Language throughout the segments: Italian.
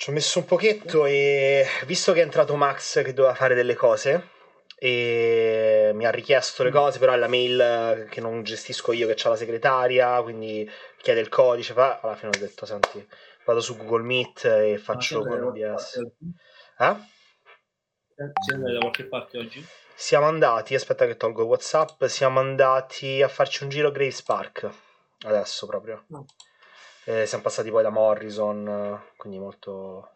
Ci ho messo un pochetto e visto che è entrato Max che doveva fare delle cose e mi ha richiesto le cose, però è la mail che non gestisco io, che c'ha la segretaria, quindi chiede il codice, fa, alla fine ho detto, senti, vado su Google Meet e faccio con OBS. Eh? Siete andati da qualche parte oggi? Siamo andati, aspetta che tolgo WhatsApp, siamo andati a farci un giro a Graves Park, adesso proprio. No. Eh, siamo passati poi da Morrison, quindi molto,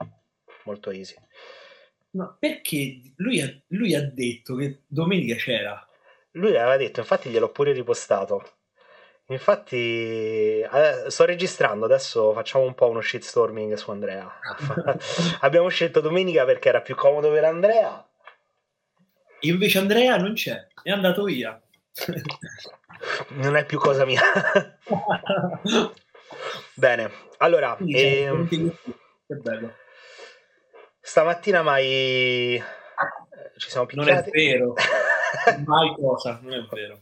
molto easy. Ma perché lui ha, lui ha detto che domenica c'era? Lui aveva detto, infatti gliel'ho pure ripostato. Infatti, eh, sto registrando adesso. Facciamo un po' uno shitstorming su Andrea. Abbiamo scelto domenica perché era più comodo per Andrea. Invece, Andrea non c'è, è andato via. non è più cosa mia. Bene, allora, ehm, che bello. Stamattina mai ci siamo picchiati. Non è vero, mai cosa, non è vero.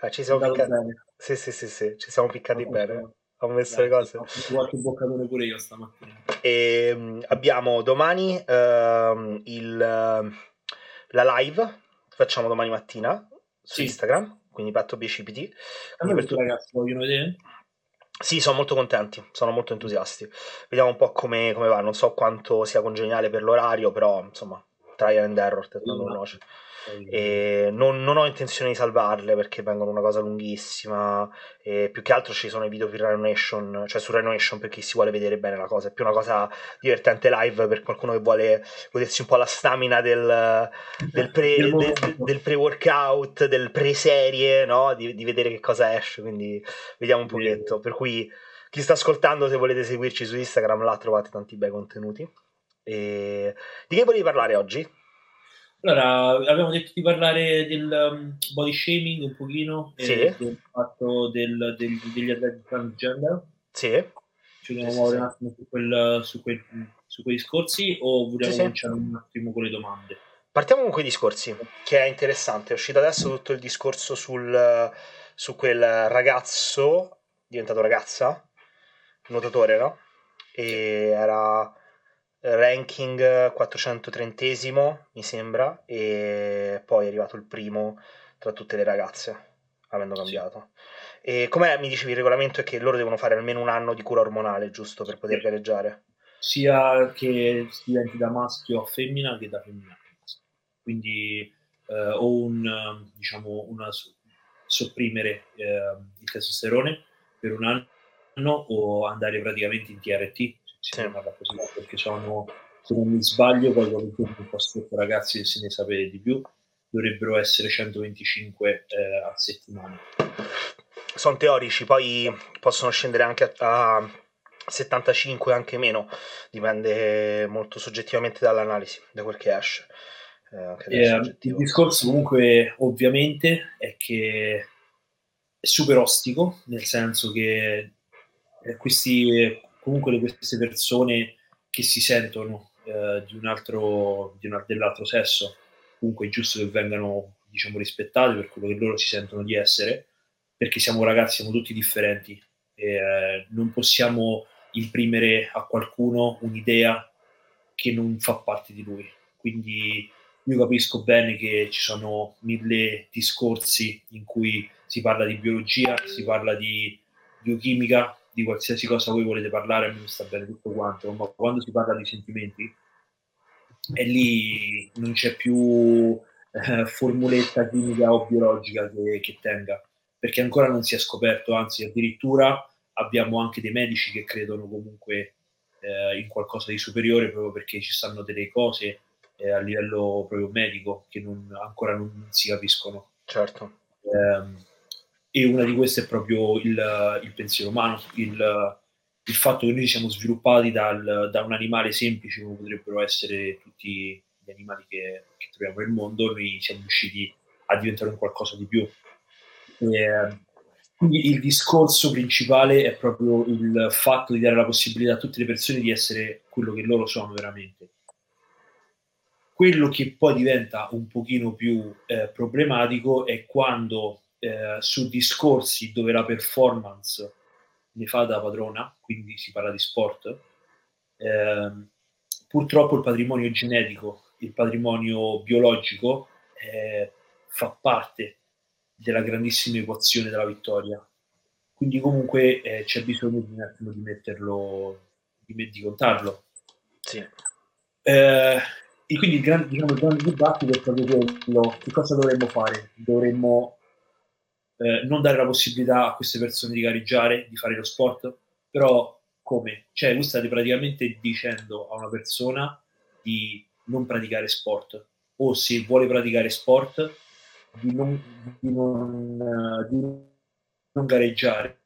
Ah, ci siamo piccati. Bene. Sì, sì, sì, sì, ci siamo piccati no, bene. Ho messo Dai, le cose. Ho qualche boccatone pure io stamattina. E, um, abbiamo domani uh, il, la live, facciamo domani mattina su sì. Instagram, quindi Patto BCPT. Quindi per i ragazzi vogliono vedere? Sì, sono molto contenti, sono molto entusiasti. Vediamo un po' come, come va. Non so quanto sia congeniale per l'orario, però insomma, trial and error, non noce. E non, non, ho intenzione di salvarle perché vengono una cosa lunghissima. E più che altro ci sono i video per Rhino Nation, cioè su Rhino Nation per chi si vuole vedere bene la cosa. È più una cosa divertente live per qualcuno che vuole godersi un po' la stamina del, del, pre, del, del pre-workout, del pre-serie, no? di, di, vedere che cosa esce. Quindi vediamo un pochetto. Per cui chi sta ascoltando, se volete seguirci su Instagram, là trovate tanti bei contenuti. E... Di che volevi parlare oggi? Allora, abbiamo detto di parlare del um, body shaming un pochino, sì. e del fatto del, del, degli atleti transgender. Sì. Ci vogliamo sì, muovere un attimo su, quel, su, quei, su, quei, discorsi o vogliamo sì, cominciare un attimo con le domande? Partiamo con quei discorsi, che è interessante. È uscito adesso tutto il discorso sul, su quel ragazzo, diventato ragazza, nuotatore, no? E era ranking 430 mi sembra, e poi è arrivato il primo tra tutte le ragazze, avendo cambiato. Sì. E come mi dicevi il regolamento è che loro devono fare almeno un anno di cura ormonale, giusto, per poter gareggiare? Sia che diventi da maschio a femmina che da femmina a maschio. Quindi eh, o un, diciamo, una sopprimere eh, il testosterone per un anno o andare praticamente in TRT si sì. chiama così perché sono, se non mi sbaglio, poi con il tempo un po' stretto ragazzi se ne sapete di più, dovrebbero essere 125 eh, a settimana. Sono teorici, poi possono scendere anche a, a 75, anche meno, dipende molto soggettivamente dall'analisi, da quel che esce. Eh, eh, il discorso comunque ovviamente è che è super ostico, nel senso che eh, questi comunque queste persone che si sentono eh, di un altro, di una, dell'altro sesso, comunque è giusto che vengano diciamo, rispettate per quello che loro si sentono di essere, perché siamo ragazzi, siamo tutti differenti e eh, non possiamo imprimere a qualcuno un'idea che non fa parte di lui. Quindi io capisco bene che ci sono mille discorsi in cui si parla di biologia, si parla di biochimica, di qualsiasi cosa voi volete parlare, a me sta bene tutto quanto, ma quando si parla di sentimenti, e lì non c'è più eh, formuletta chimica o biologica che, che, tenga, perché ancora non si è scoperto, anzi addirittura abbiamo anche dei medici che credono comunque eh, in qualcosa di superiore proprio perché ci stanno delle cose eh, a livello proprio medico che non, ancora non si capiscono. Certo. Eh, e una di queste è proprio il, il pensiero umano, il, il, fatto che noi siamo sviluppati dal, da un animale semplice come potrebbero essere tutti gli animali che, che troviamo nel mondo, noi siamo riusciti a diventare un qualcosa di più. E, quindi il discorso principale è proprio il fatto di dare la possibilità a tutte le persone di essere quello che loro sono veramente. Quello che poi diventa un pochino più eh, problematico è quando eh, su discorsi dove la performance ne fa da padrona, quindi si parla di sport, eh, purtroppo il patrimonio genetico, il patrimonio biologico eh, fa parte della grandissima equazione della vittoria. Quindi comunque eh, c'è bisogno di un attimo di metterlo, di, di contarlo. Sì. Eh, e quindi il grande, diciamo, il grande dibattito è proprio quello, che cosa dovremmo fare? Dovremmo eh, non dare la possibilità a queste persone di gareggiare, di fare lo sport, però come? Cioè, voi state praticamente dicendo a una persona di non praticare sport, o se vuole praticare sport, di non, di non, uh, di non gareggiare,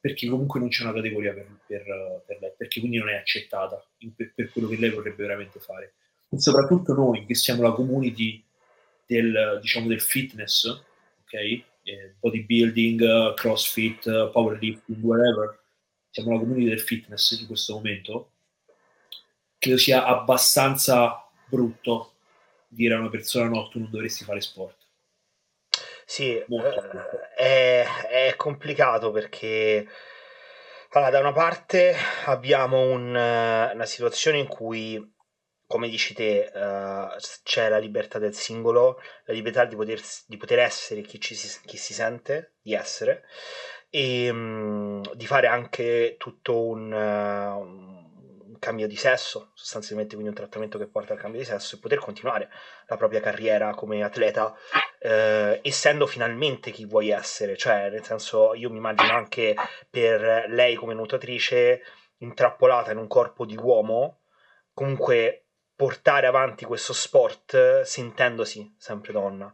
perché comunque non c'è una categoria per, per, per lei, perché quindi non è accettata per, per quello che lei vorrebbe veramente fare e soprattutto noi che siamo la community del, diciamo, del fitness, ok? Eh, bodybuilding, crossfit, powerlifting, whatever, siamo la community del fitness in questo momento, credo sia abbastanza brutto dire a una persona no, tu non dovresti fare sport. Sì, eh, è, è, complicato perché allora, da una parte abbiamo un, una situazione in cui come dici te, uh, c'è la libertà del singolo, la libertà di poter, di poter essere chi, ci si, chi si sente di essere e um, di fare anche tutto un, uh, un, cambio di sesso, sostanzialmente quindi un trattamento che porta al cambio di sesso e poter continuare la propria carriera come atleta uh, essendo finalmente chi vuoi essere, cioè nel senso io mi immagino anche per lei come nuotatrice intrappolata in un corpo di uomo comunque portare avanti questo sport sentendosi sempre donna.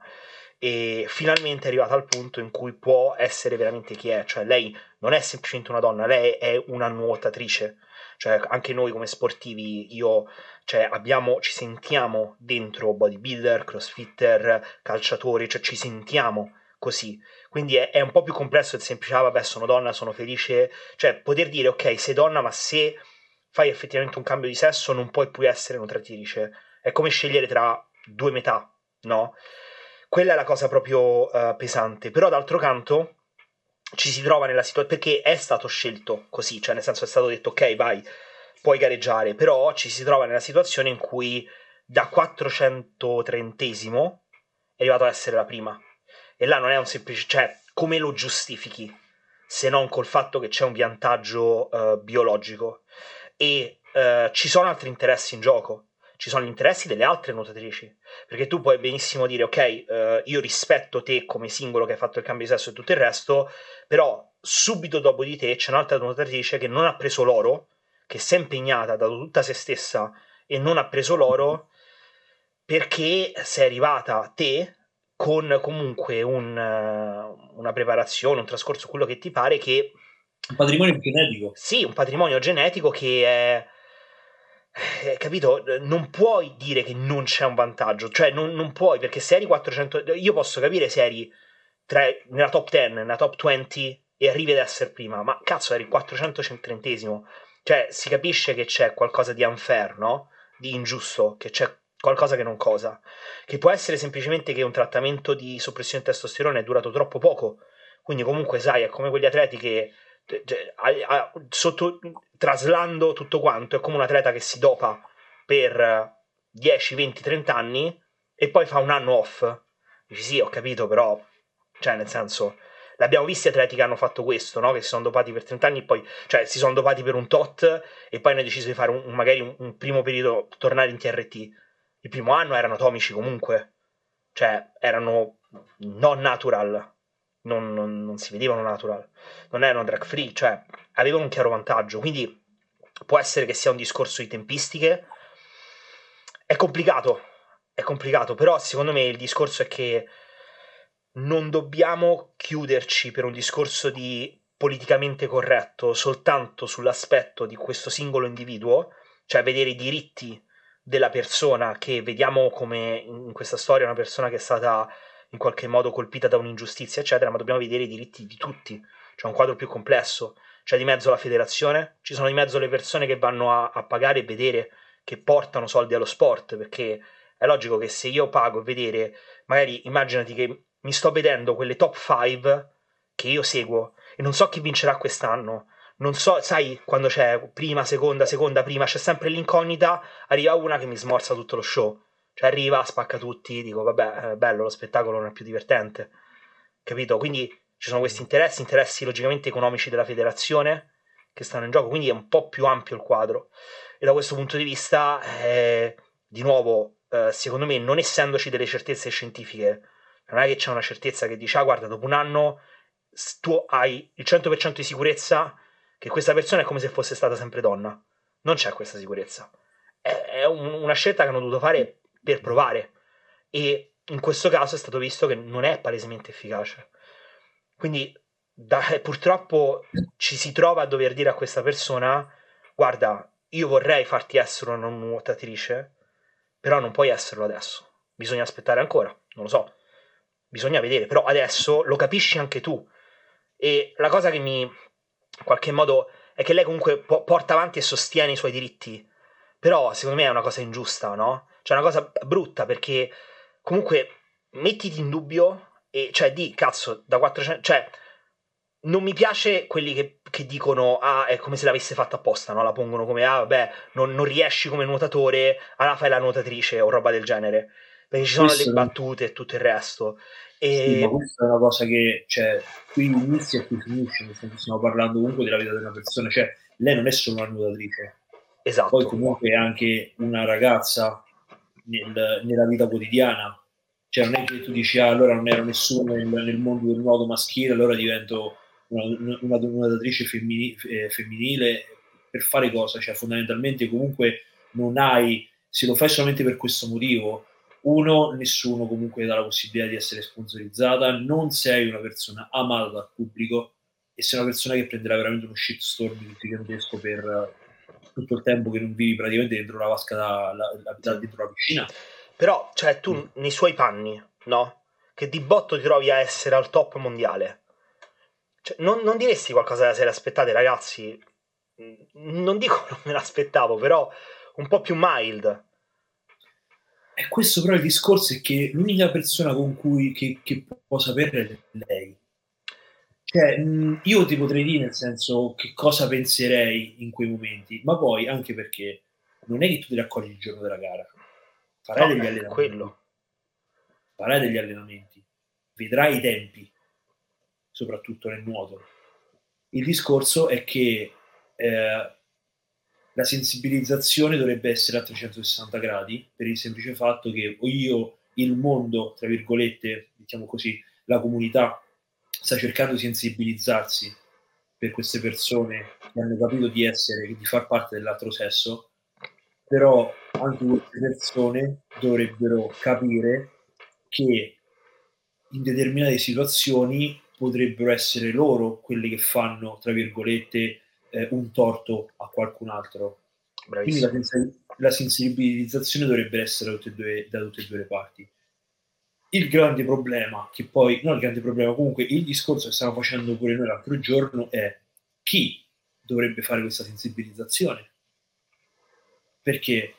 E finalmente è arrivata al punto in cui può essere veramente chi è, cioè lei non è semplicemente una donna, lei è una nuotatrice, cioè anche noi come sportivi, io, cioè abbiamo, ci sentiamo dentro bodybuilder, crossfitter, calciatori, cioè ci sentiamo così, quindi è, è un po' più complesso il semplice, ah vabbè sono donna, sono felice, cioè poter dire ok sei donna ma se fai effettivamente un cambio di sesso, non puoi più essere nutritrice. È come scegliere tra due metà, no? Quella è la cosa proprio uh, pesante. Però d'altro canto ci si trova nella situazione perché è stato scelto così, cioè nel senso è stato detto ok, vai, puoi gareggiare, però ci si trova nella situazione in cui da 430 è arrivato ad essere la prima. E là non è un semplice, cioè come lo giustifichi se non col fatto che c'è un vantaggio uh, biologico? E uh, ci sono altri interessi in gioco, ci sono gli interessi delle altre nuotatrici, perché tu puoi benissimo dire ok, uh, io rispetto te come singolo che hai fatto il cambio di sesso e tutto il resto, però subito dopo di te c'è un'altra nuotatrice che non ha preso l'oro, che si è impegnata, ha dato tutta se stessa e non ha preso l'oro perché sei arrivata te con comunque un, una preparazione, un trascorso, quello che ti pare che un patrimonio genetico. Sì, un patrimonio genetico che è... Eh, capito? Non puoi dire che non c'è un vantaggio, cioè non, non puoi perché se eri 400... Io posso capire se eri tra, nella top 10, nella top 20 e arrivi ad essere prima, ma cazzo eri il 430 Cioè si capisce che c'è qualcosa di unfair, no? Di ingiusto, che c'è qualcosa che non cosa. Che può essere semplicemente che un trattamento di soppressione di testosterone è durato troppo poco. Quindi comunque sai, è come quegli atleti che a, a, sotto, traslando tutto quanto, è come un atleta che si dopa per 10, 20, 30 anni e poi fa un anno off. Dici sì, ho capito, però, cioè, nel senso, l'abbiamo visto atleti che hanno fatto questo, no? Che si sono dopati per 30 anni e poi, cioè, si sono dopati per un tot e poi hanno deciso di fare un, magari un, un primo periodo, tornare in TRT. Il primo anno erano atomici comunque, cioè, erano non natural, non, non, non si vedevano natural, non erano drag free, cioè avevano un chiaro vantaggio, quindi può essere che sia un discorso di tempistiche. È complicato, è complicato, però secondo me il discorso è che non dobbiamo chiuderci per un discorso di politicamente corretto soltanto sull'aspetto di questo singolo individuo, cioè vedere i diritti della persona che vediamo come in questa storia una persona che è stata in qualche modo colpita da un'ingiustizia, eccetera, ma dobbiamo vedere i diritti di tutti. C'è un quadro più complesso. C'è di mezzo la federazione, ci sono di mezzo le persone che vanno a, a pagare e vedere che portano soldi allo sport, perché è logico che se io pago e vedere, magari immaginati che mi sto vedendo quelle top 5 che io seguo e non so chi vincerà quest'anno, non so, sai, quando c'è prima, seconda, seconda, prima, c'è sempre l'incognita, arriva una che mi smorza tutto lo show. Cioè arriva, spacca tutti, dico, vabbè, è bello, lo spettacolo non è più divertente. Capito? Quindi ci sono questi interessi, interessi logicamente economici della federazione che stanno in gioco, quindi è un po' più ampio il quadro. E da questo punto di vista, eh, di nuovo, eh, secondo me, non essendoci delle certezze scientifiche, non è che c'è una certezza che dice, ah guarda, dopo un anno tu hai il 100% di sicurezza che questa persona è come se fosse stata sempre donna. Non c'è questa sicurezza. È, è un, una scelta che hanno dovuto fare per provare. E in questo caso è stato visto che non è palesemente efficace. Quindi da, purtroppo ci si trova a dover dire a questa persona: Guarda, io vorrei farti essere una nuotatrice, però non puoi esserlo adesso. Bisogna aspettare ancora, non lo so. Bisogna vedere, però adesso lo capisci anche tu. E la cosa che mi in qualche modo è che lei comunque po- porta avanti e sostiene i suoi diritti. Però secondo me è una cosa ingiusta, no? Cioè è una cosa brutta perché comunque mettiti in dubbio e cioè di cazzo da 400 cioè non mi piace quelli che, che, dicono ah è come se l'avesse fatta apposta no? la pongono come ah vabbè non, non riesci come nuotatori allora fai la nuotatrice o roba del genere perché ci sono Questo le battute e tutto il resto e... Sì, ma questa è una cosa che cioè, qui inizia e qui finisce, nel senso stiamo parlando comunque della vita di una persona, cioè lei non è solo una nuotatrice, esatto. poi comunque è anche una ragazza nel, nella vita quotidiana, cioè non è che tu dici ah, allora non ero nessuno nel, nel mondo del nuoto maschile, allora divento una, una, nuotatrice femminile, eh, femminile per fare cosa? Cioè fondamentalmente comunque non hai, se lo fai solamente per questo motivo, uno, nessuno comunque dà la possibilità di essere sponsorizzata, non sei una persona amata dal pubblico e sei una persona che prenderà veramente uno shitstorm gigantesco per tutto il tempo che non vivi praticamente dentro la vasca da, la, da, dentro la piscina. Però, cioè, tu mm. nei suoi panni, no? Che di botto ti trovi a essere al top mondiale. Cioè, non, non diresti qualcosa da serie aspettate, ragazzi? Non dico non me l'aspettavo, però un po' più mild e questo però il discorso è che l'unica persona con cui che, che può sapere è lei. Cioè, io ti potrei dire nel senso che cosa penserei in quei momenti, ma poi anche perché non è che tu ti raccogli il giorno della gara, farai no, degli allenamenti. Quello. Farai degli allenamenti, vedrai i tempi, soprattutto nel nuoto. Il discorso è che eh, la sensibilizzazione dovrebbe essere a 360 gradi per il semplice fatto che io, il mondo, tra virgolette, diciamo così, la comunità sta cercando di sensibilizzarsi per queste persone che hanno capito di essere, di far parte dell'altro sesso, però anche queste persone dovrebbero capire che in determinate situazioni potrebbero essere loro quelli che fanno, tra virgolette, eh, un torto a qualcun altro. Bravissimo. Quindi la, la, sensibilizzazione dovrebbe essere da tutte, due, da tutte e due le parti. Il grande problema, che poi, non il grande problema, comunque il discorso che stiamo facendo pure noi l'altro giorno è chi dovrebbe fare questa sensibilizzazione. Perché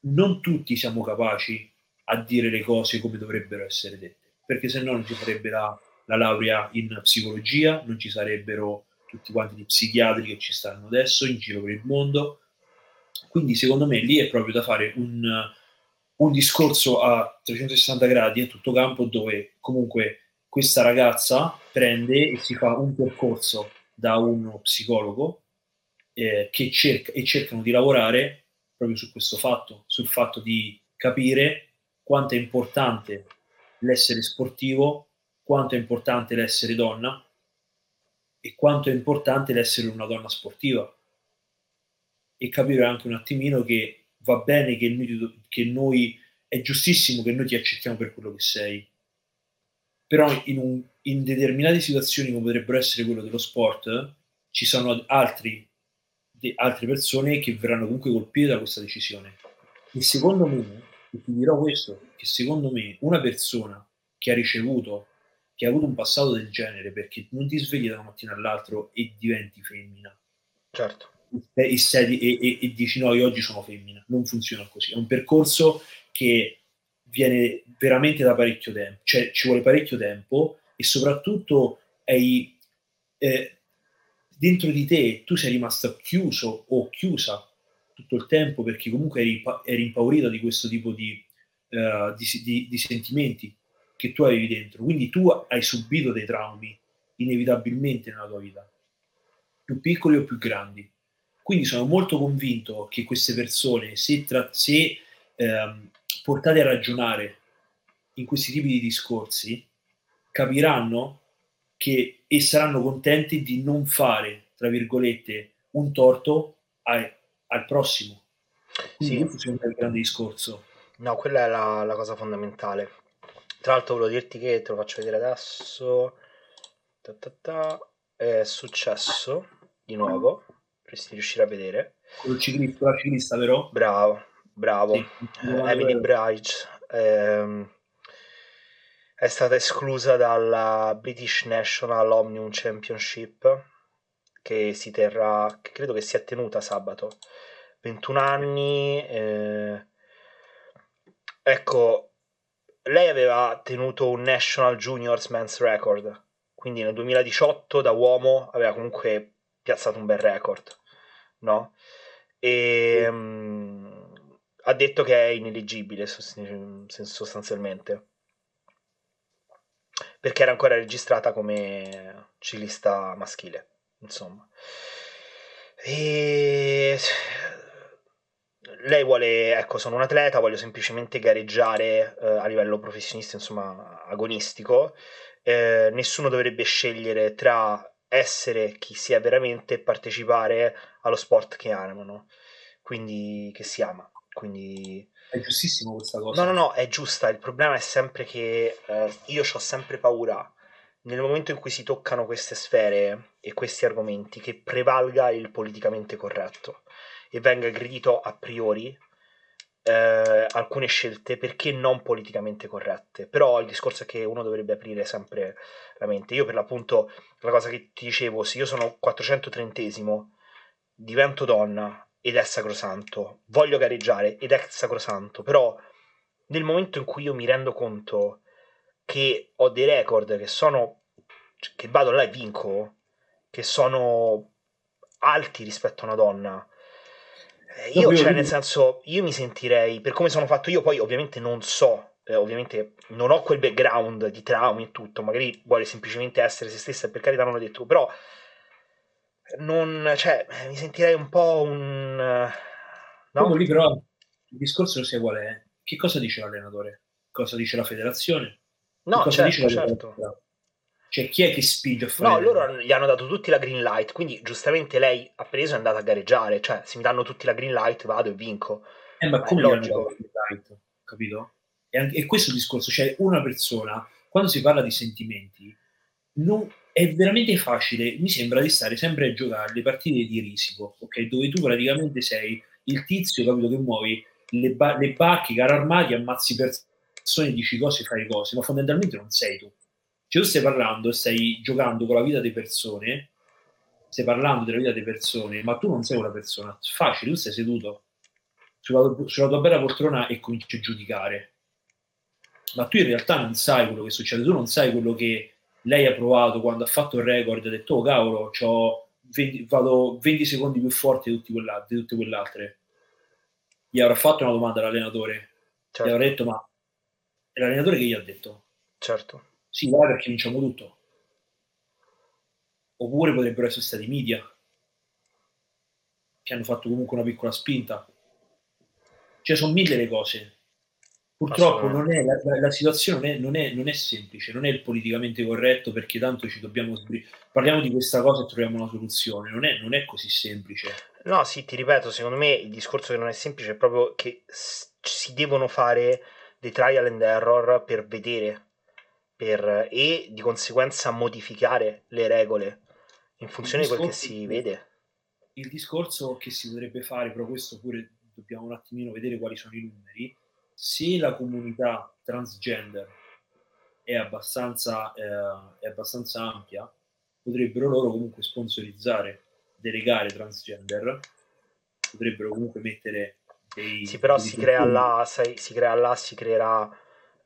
non tutti siamo capaci a dire le cose come dovrebbero essere dette, perché se no non ci sarebbe la, la laurea in psicologia, non ci sarebbero tutti quanti gli psichiatri che ci stanno adesso in giro per il mondo. Quindi secondo me lì è proprio da fare un, un discorso a 360 gradi a tutto campo dove comunque questa ragazza prende e si fa un percorso da uno psicologo eh, che cerca, e cercano di lavorare proprio su questo fatto, sul fatto di capire quanto è importante l'essere sportivo, quanto è importante l'essere donna e quanto è importante l'essere una donna sportiva. E capire anche un attimino che va bene che noi, che noi è giustissimo che noi ti accettiamo per quello che sei però in, un, in determinate situazioni come potrebbero essere quello dello sport ci sono altri, de, altre persone che verranno comunque colpite da questa decisione e secondo me e ti dirò questo che secondo me una persona che ha ricevuto che ha avuto un passato del genere, perché non ti svegli da una mattina all'altra e diventi femmina. Certo. E, e, e, e, dici no, io oggi sono femmina. Non funziona così. È un percorso che viene veramente da parecchio tempo, cioè ci vuole parecchio tempo e soprattutto hai, eh, dentro di te tu sei rimasto chiuso o chiusa tutto il tempo perché comunque eri, eri impaurita di questo tipo di, uh, di, di, di sentimenti che tu avevi dentro. Quindi tu hai subito dei traumi inevitabilmente nella tua vita, più piccoli o più grandi. Quindi sono molto convinto che queste persone, se, tra, se ehm, portate a ragionare in questi tipi di discorsi, capiranno che e saranno contenti di non fare, tra virgolette, un torto ai, al prossimo. Quindi sì. questo è un grande discorso. No, quella è la, la, cosa fondamentale. Tra l'altro volevo dirti che te lo faccio vedere adesso. Ta ta ta. È successo di nuovo. Dovresti riuscire a vedere. Quello ciclista, la ciclista, vero? Bravo, bravo. Sì, Emily Bright. Ehm, è stata esclusa dalla British National Omnium Championship che si terrà, che credo che sia tenuta sabato. 21 anni. Eh, ecco, lei aveva tenuto un National Juniors Men's Record, quindi nel 2018 da uomo aveva comunque piazzato un bel record, no? E um, ha detto che è ineleggibile sostanzialmente perché era ancora registrata come ciclista maschile, insomma. E lei vuole, ecco, sono un atleta, voglio semplicemente gareggiare eh, a livello professionista, insomma, agonistico. Eh, nessuno dovrebbe scegliere tra essere chi si è veramente e partecipare allo sport che amano, quindi che si ama. Quindi è giustissimo questa cosa. No, no, no, è giusta. Il problema è sempre che eh, io ho sempre paura nel momento in cui si toccano queste sfere e questi argomenti che prevalga il politicamente corretto e venga aggredito a priori eh, alcune scelte perché non politicamente corrette. Però il discorso è che uno dovrebbe aprire sempre la mente. Io per l'appunto, la cosa che ti dicevo, se io sono 430 divento donna ed è sacrosanto, voglio gareggiare ed è sacrosanto, però nel momento in cui io mi rendo conto che ho dei record che sono che vado là e vinco, che sono alti rispetto a una donna. Eh, io, cioè, nel senso, io mi sentirei, per come sono fatto io, poi ovviamente non so, eh, ovviamente non ho quel background di traumi e tutto, magari vuole semplicemente essere se stessa per carità non l'ho detto, però non, cioè, mi sentirei un po' un... No? lì però il discorso sia qual è. Che cosa dice l'allenatore? Cosa dice la federazione? No, cosa certo, dice la certo. Cioè, chi è che spinge a fare? No, loro gli hanno dato tutti la green light, quindi giustamente lei ha preso e è andata a gareggiare. Cioè, se mi danno tutti la green light, vado e vinco. Eh, ma, come logico. la green light? Capito? E, anche, e questo è il discorso. Cioè, una persona, quando si parla di sentimenti, non, è veramente facile, mi sembra di stare sempre a giocare le partite di risico, ok? Dove tu praticamente sei il tizio, capito, che muovi le, ba- le barche, carri armati, ammazzi persone, dici cose, fai cose, ma fondamentalmente non sei tu. Cioè tu stai parlando, stai giocando con la vita delle persone, stai parlando della vita delle persone, ma tu non sei una persona. Facile, tu stai seduto sulla, sulla tua bella poltrona e cominci a giudicare. Ma tu in realtà non sai quello che succede, tu non sai quello che lei ha provato quando ha fatto il record, ha detto, oh cavolo, 20, vado 20 secondi più forte di, tutti quella, di tutte quelle altre. Gli avrà fatto una domanda all'allenatore, certo. gli avrà detto, ma è l'allenatore che gli ha detto? Certo. Sì, vai perché vinciamo tutto. Oppure potrebbero essere stati i media, che hanno fatto comunque una piccola spinta. Cioè, sono mille le cose Purtroppo non è, la, la, situazione non è, non, è, non è, semplice, non è il politicamente corretto perché tanto ci dobbiamo sbri- parliamo di questa cosa e troviamo una soluzione, non è, non è così semplice. No, sì, ti ripeto, secondo me il discorso che non è semplice è proprio che si devono fare dei trial and error per vedere per, e di conseguenza modificare le regole in funzione di quel che si vede. Il discorso che si potrebbe fare, però questo pure dobbiamo un attimino vedere quali sono i numeri, se la comunità transgender è abbastanza, eh, è abbastanza ampia, potrebbero loro comunque sponsorizzare delle gare transgender, potrebbero comunque mettere dei... Sì, però si crea, là, si crea là, si creerà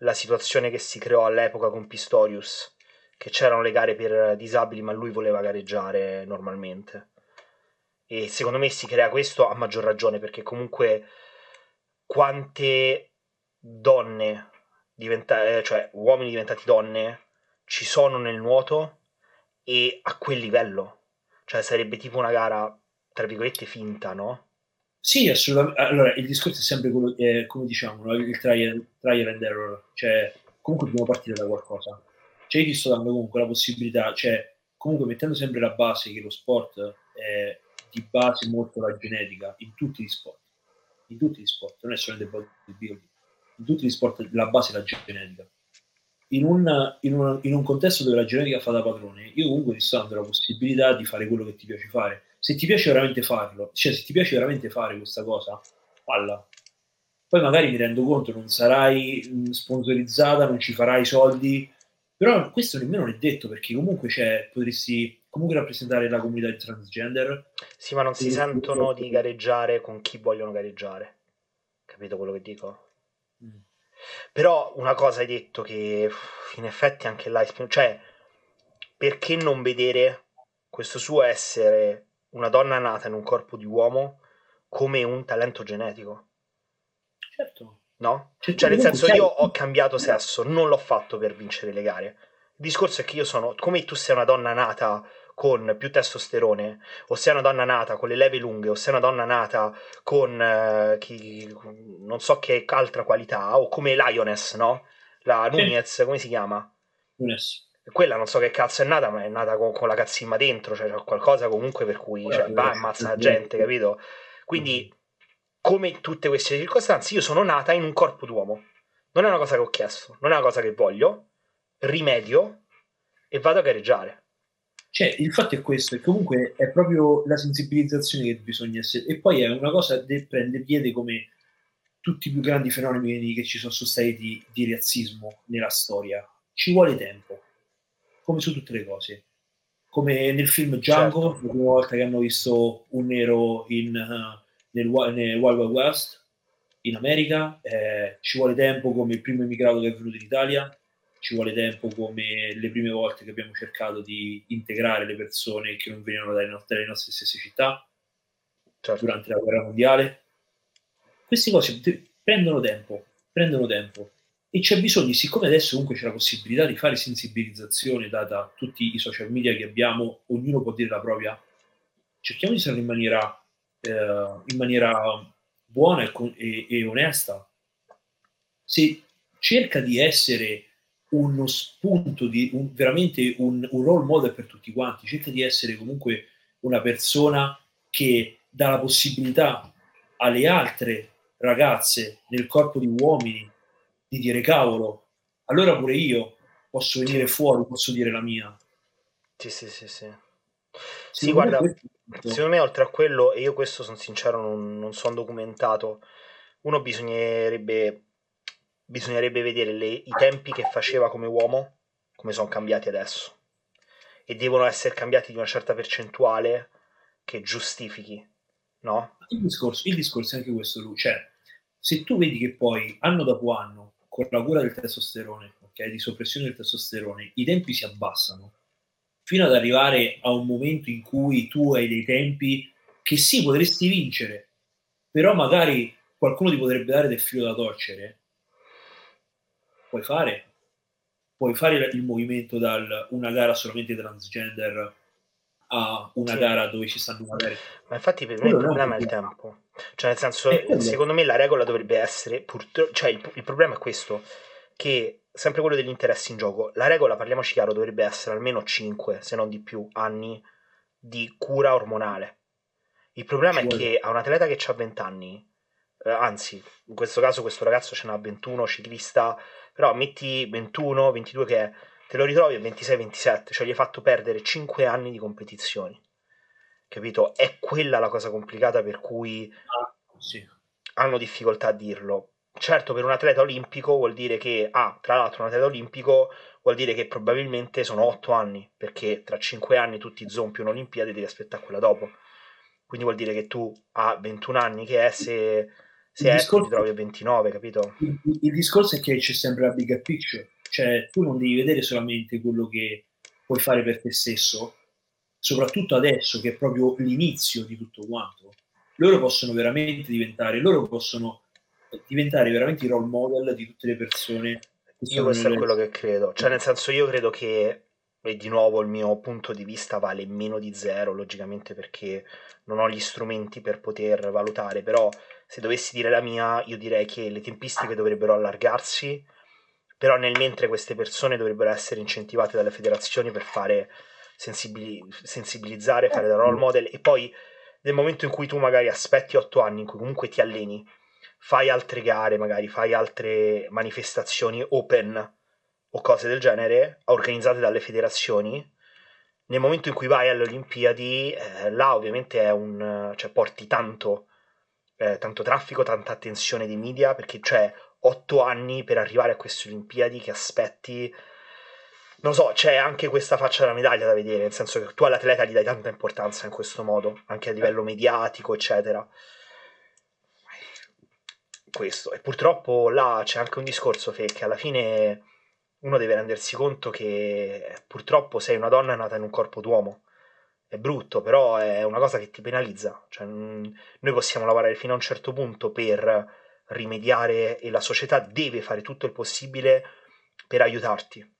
la situazione che si creò all'epoca con Pistorius, che c'erano le gare per disabili, ma lui voleva gareggiare normalmente. E secondo me si crea questo a maggior ragione, perché comunque quante donne, diventa- eh, cioè uomini diventati donne, ci sono nel nuoto e a quel livello. Cioè sarebbe tipo una gara, tra virgolette, finta, no? Sì, assolutamente. Allora, il discorso è sempre quello, eh, come diciamo, il trial, and error. Cioè, comunque dobbiamo partire da qualcosa. Cioè, io ti sto dando comunque la possibilità, cioè, comunque mettendo sempre la base che lo sport è di base molto la genetica in tutti gli sport. In tutti gli sport, non è solamente bodybuilding. In tutti gli sport la base è la genetica in un, in, una, in un, contesto dove la genetica fa da padrone, io comunque ti sto dando la possibilità di fare quello che ti piace fare. Se ti piace veramente farlo, cioè se ti piace veramente fare questa cosa, falla. Poi magari mi rendo conto, non sarai mm, sponsorizzata, non ci farai soldi, però questo nemmeno non è detto perché comunque cioè, potresti comunque rappresentare la comunità di transgender. Sì, ma non si sentono di gareggiare con chi vogliono gareggiare. Capito quello che dico? Mm. Però una cosa hai detto che in effetti anche là, cioè, perché non vedere questo suo essere una donna nata in un corpo di uomo come un talento genetico? Certo. No? Cioè, nel senso, io ho cambiato sesso, non l'ho fatto per vincere le gare. Il discorso è che io sono, come tu sei una donna nata con più testosterone, o sei una donna nata con le leve lunghe, o sei una donna nata con eh, chi, non so che altra qualità, o come Lioness, no? La Nunez, sì. come si chiama? Nunez. Quella non so che cazzo è nata, ma è nata con, con la cazzimma dentro, cioè c'è qualcosa comunque per cui cioè, va e ammazza la gente, capito? Quindi, come tutte queste circostanze, io sono nata in un corpo d'uomo. Non è una cosa che ho chiesto, non è una cosa che voglio, rimedio e vado a gareggiare. Cioè, il fatto è questo, è comunque è proprio la sensibilizzazione che bisogna essere. E poi è una cosa che prende piede come tutti i più grandi fenomeni che ci sono stati di, di razzismo nella storia. Ci vuole tempo, come su tutte le cose. Come nel film Django, certo. la prima volta che hanno visto un nero in, uh, nel, nel Wild Wild West, in America, eh, ci vuole tempo come il primo immigrato che è venuto in Italia, ci vuole tempo come le prime volte che abbiamo cercato di integrare le persone che non venivano dalle, dalle nostre stesse città certo. durante la guerra mondiale. Queste cose prendono tempo, prendono tempo e c'è bisogno, siccome adesso comunque c'è la possibilità di fare sensibilizzazione data tutti i social media che abbiamo, ognuno può dire la propria, cerchiamo di farlo in maniera, eh, in maniera buona e, e, e onesta. Se cerca di essere uno spunto di un, veramente un, un, role model per tutti quanti, cerca di essere comunque una persona che dà la possibilità alle altre ragazze nel corpo di uomini di dire cavolo, allora pure io posso venire fuori, posso dire la mia. Sì, sì, sì, sì. Sì, guarda, secondo me oltre a quello, e io questo sono sincero, non, non sono documentato, uno bisognerebbe bisognerebbe vedere le, i tempi che faceva come uomo, come sono cambiati adesso. E devono essere cambiati di una certa percentuale che giustifichi, no? Il discorso, il discorso è anche questo, Lu. Cioè, se tu vedi che poi, anno dopo anno, con la cura del testosterone, ok, di soppressione del testosterone, i tempi si abbassano, fino ad arrivare a un momento in cui tu hai dei tempi che sì, potresti vincere, però magari qualcuno ti potrebbe dare del filo da torcere, puoi fare. Puoi fare il movimento da una gara solamente transgender a una sì. gara dove ci stanno magari. Ma infatti per me il problema è il tempo. Cioè, nel senso, eh, secondo me la regola dovrebbe essere, purtroppo, cioè il, il problema è questo, che sempre quello degli interessi in gioco, la regola, parliamoci chiaro, dovrebbe essere almeno 5, se non di più, anni di cura ormonale. Il problema ci è vuole. che a un atleta che ha 20 anni, eh, anzi, in questo caso questo ragazzo ce n'ha 21, ciclista però metti 21, 22 che è, te lo ritrovi a 26, 27, cioè gli hai fatto perdere 5 anni di competizioni. Capito? È quella la cosa complicata per cui ah, sì. hanno difficoltà a dirlo. Certo, per un atleta olimpico vuol dire che, ah, tra l'altro un atleta olimpico vuol dire che probabilmente sono 8 anni, perché tra 5 anni tu ti zompi un'Olimpiade e devi aspettare quella dopo. Quindi vuol dire che tu a 21 anni che è se se il discorso, ti trovi a 29, capito? Il, il, discorso è che c'è sempre la bigger picture, cioè tu non devi vedere solamente quello che puoi fare per te stesso, soprattutto adesso che è proprio l'inizio di tutto quanto, loro possono veramente diventare, loro possono diventare veramente i role model di tutte le persone. Io questo è quello che credo, cioè nel senso io credo che, e di nuovo il mio punto di vista vale meno di zero, logicamente perché non ho gli strumenti per poter valutare, però se dovessi dire la mia, io direi che le tempistiche dovrebbero allargarsi, però nel mentre queste persone dovrebbero essere incentivate dalle federazioni per fare sensibili- sensibilizzare, fare da role model. E poi nel momento in cui tu magari aspetti otto anni in cui comunque ti alleni, fai altre gare, magari fai altre manifestazioni open o cose del genere organizzate dalle federazioni, nel momento in cui vai alle Olimpiadi, eh, là ovviamente è un, cioè, porti tanto, eh, tanto traffico, tanta attenzione dei media, perché c'è otto anni per arrivare a queste Olimpiadi che aspetti non so, c'è anche questa faccia della medaglia da vedere, nel senso che tu all'atleta gli dai tanta importanza in questo modo, anche a livello mediatico, eccetera. Questo. E purtroppo là c'è anche un discorso che, che alla fine uno deve rendersi conto che purtroppo sei una donna nata in un corpo d'uomo. È brutto, però è una cosa che ti penalizza. Cioè, noi possiamo lavorare fino a un certo punto per rimediare e la società deve fare tutto il possibile per aiutarti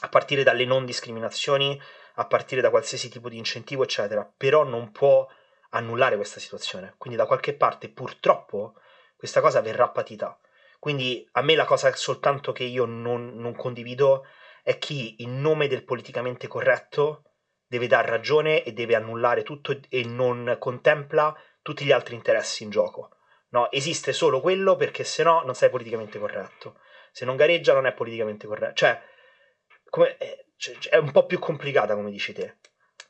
a partire dalle non discriminazioni, a partire da qualsiasi tipo di incentivo, eccetera, però non può annullare questa situazione. Quindi da qualche parte purtroppo questa cosa verrà patita. Quindi a me la cosa soltanto che io non, non condivido è chi in nome del politicamente corretto deve dar ragione e deve annullare tutto e non contempla tutti gli altri interessi in gioco. No, esiste solo quello perché se no non sei politicamente corretto. Se non gareggia non è politicamente corretto. Cioè, come, eh, cioè, è un po' più complicata, come dici te.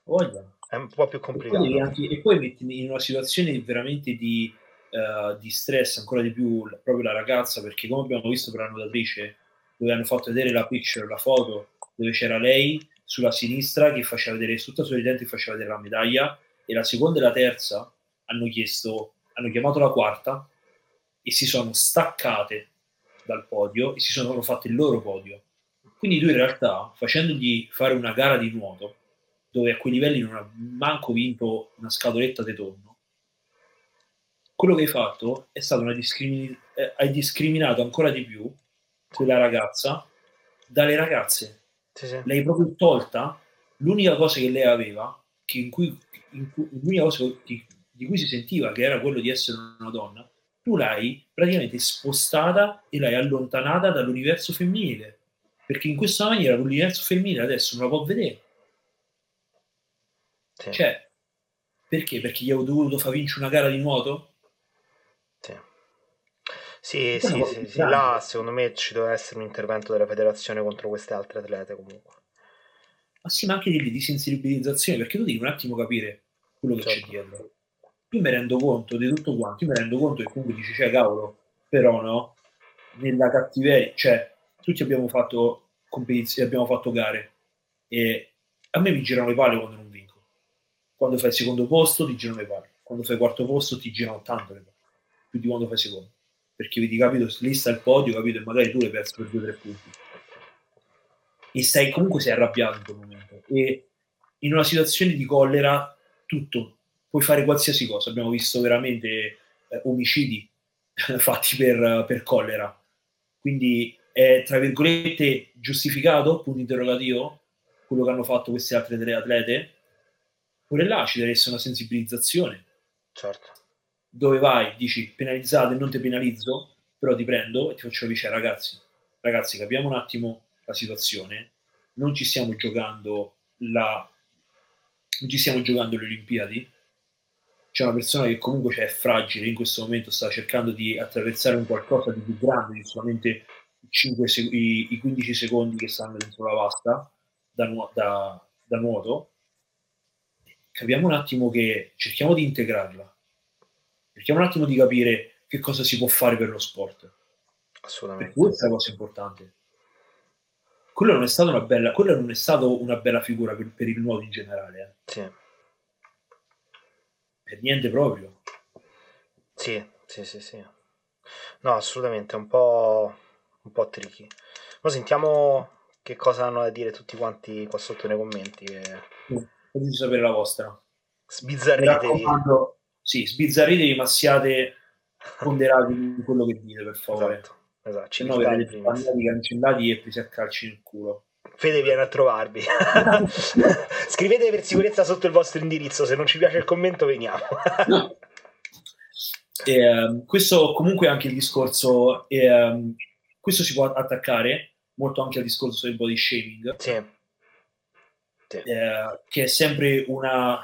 Voglia. È un po' più complicata. E, e poi metti in una situazione veramente di, uh, di, stress ancora di più proprio la ragazza, perché come abbiamo visto per la nuotatrice, dove hanno fatto vedere la picture, la foto, dove c'era lei sulla sinistra che faceva vedere tutta sorridente faceva vedere la medaglia, e la seconda e la terza hanno chiesto, hanno chiamato la quarta e si sono staccate dal podio e si sono fatte il loro podio quindi tu in realtà, facendogli fare una gara di nuoto, dove a quei livelli non ha manco vinto una scatoletta di tonno, quello che hai fatto è stato una discrimin- eh, hai discriminato ancora di più quella ragazza dalle ragazze. Sì, sì. L'hai proprio tolta l'unica cosa che lei aveva, che in cui, in cui, l'unica cosa che, di cui si sentiva che era quello di essere una donna, tu l'hai praticamente spostata e l'hai allontanata dall'universo femminile perché in questa maniera l'universo femminile adesso non la può vedere. Sì. Cioè, perché? Perché gli ho dovuto far vincere una gara di nuoto? Sì, sì, sì, sì, là secondo me ci deve essere un intervento della federazione contro queste altre atlete comunque. Ma sì, ma anche di, di sensibilizzazione, perché tu devi un attimo capire quello che certo. c'è dietro. Io mi rendo conto di tutto quanto, io mi rendo conto che comunque dici, cioè cavolo, però no, nella cattiveria, cioè tutti abbiamo fatto competizioni, abbiamo fatto gare e a me mi girano le palle quando non vinco. Quando fai secondo posto ti girano le palle, quando fai quarto posto ti girano tanto le palle, più di quando fai secondo. Perché vedi, capito, lì il podio, capito, e magari tu l'hai perso per due o tre punti. E stai, comunque sei arrabbiato in quel momento. E in una situazione di collera tutto, puoi fare qualsiasi cosa. Abbiamo visto veramente eh, omicidi fatti per, per collera. Quindi è tra virgolette giustificato, punto interrogativo, quello che hanno fatto queste altre tre atlete, pure là ci deve essere una sensibilizzazione. Certo. Dove vai, dici penalizzate, non ti penalizzo, però ti prendo e ti faccio capire, ragazzi, ragazzi, capiamo un attimo la situazione, non ci stiamo giocando la non ci stiamo giocando le Olimpiadi. C'è una persona che comunque è fragile in questo momento, sta cercando di attraversare un qualcosa di più grande di solamente 5 sec- i, i, 15 secondi che stanno dentro la vasca da, nu- da, da nuoto, capiamo un attimo che cerchiamo di integrarla, cerchiamo un attimo di capire che cosa si può fare per lo sport. Assolutamente. Perché questa è la cosa importante. Quello non è stata una bella, quello non è stato una bella figura per, per il nuoto in generale. Eh. Sì. Per niente proprio. Sì, sì, sì, sì. No, assolutamente, un po' un po' tricky. Ma sentiamo che cosa hanno da dire tutti quanti qua sotto nei commenti. E... Potete sapere la vostra. Sbizzarritevi. Sì, sbizzarritevi, ma siate ponderati in quello che dite, per favore. Esatto, esatto. Ci no, cancellati e presi a calci nel culo. Fede viene a trovarvi. Scrivete per sicurezza sotto il vostro indirizzo, se non ci piace il commento veniamo. e, um, questo comunque è anche il discorso, e, um, questo si può attaccare molto anche al discorso del body shaming, sì. Sì. Eh, che è sempre una,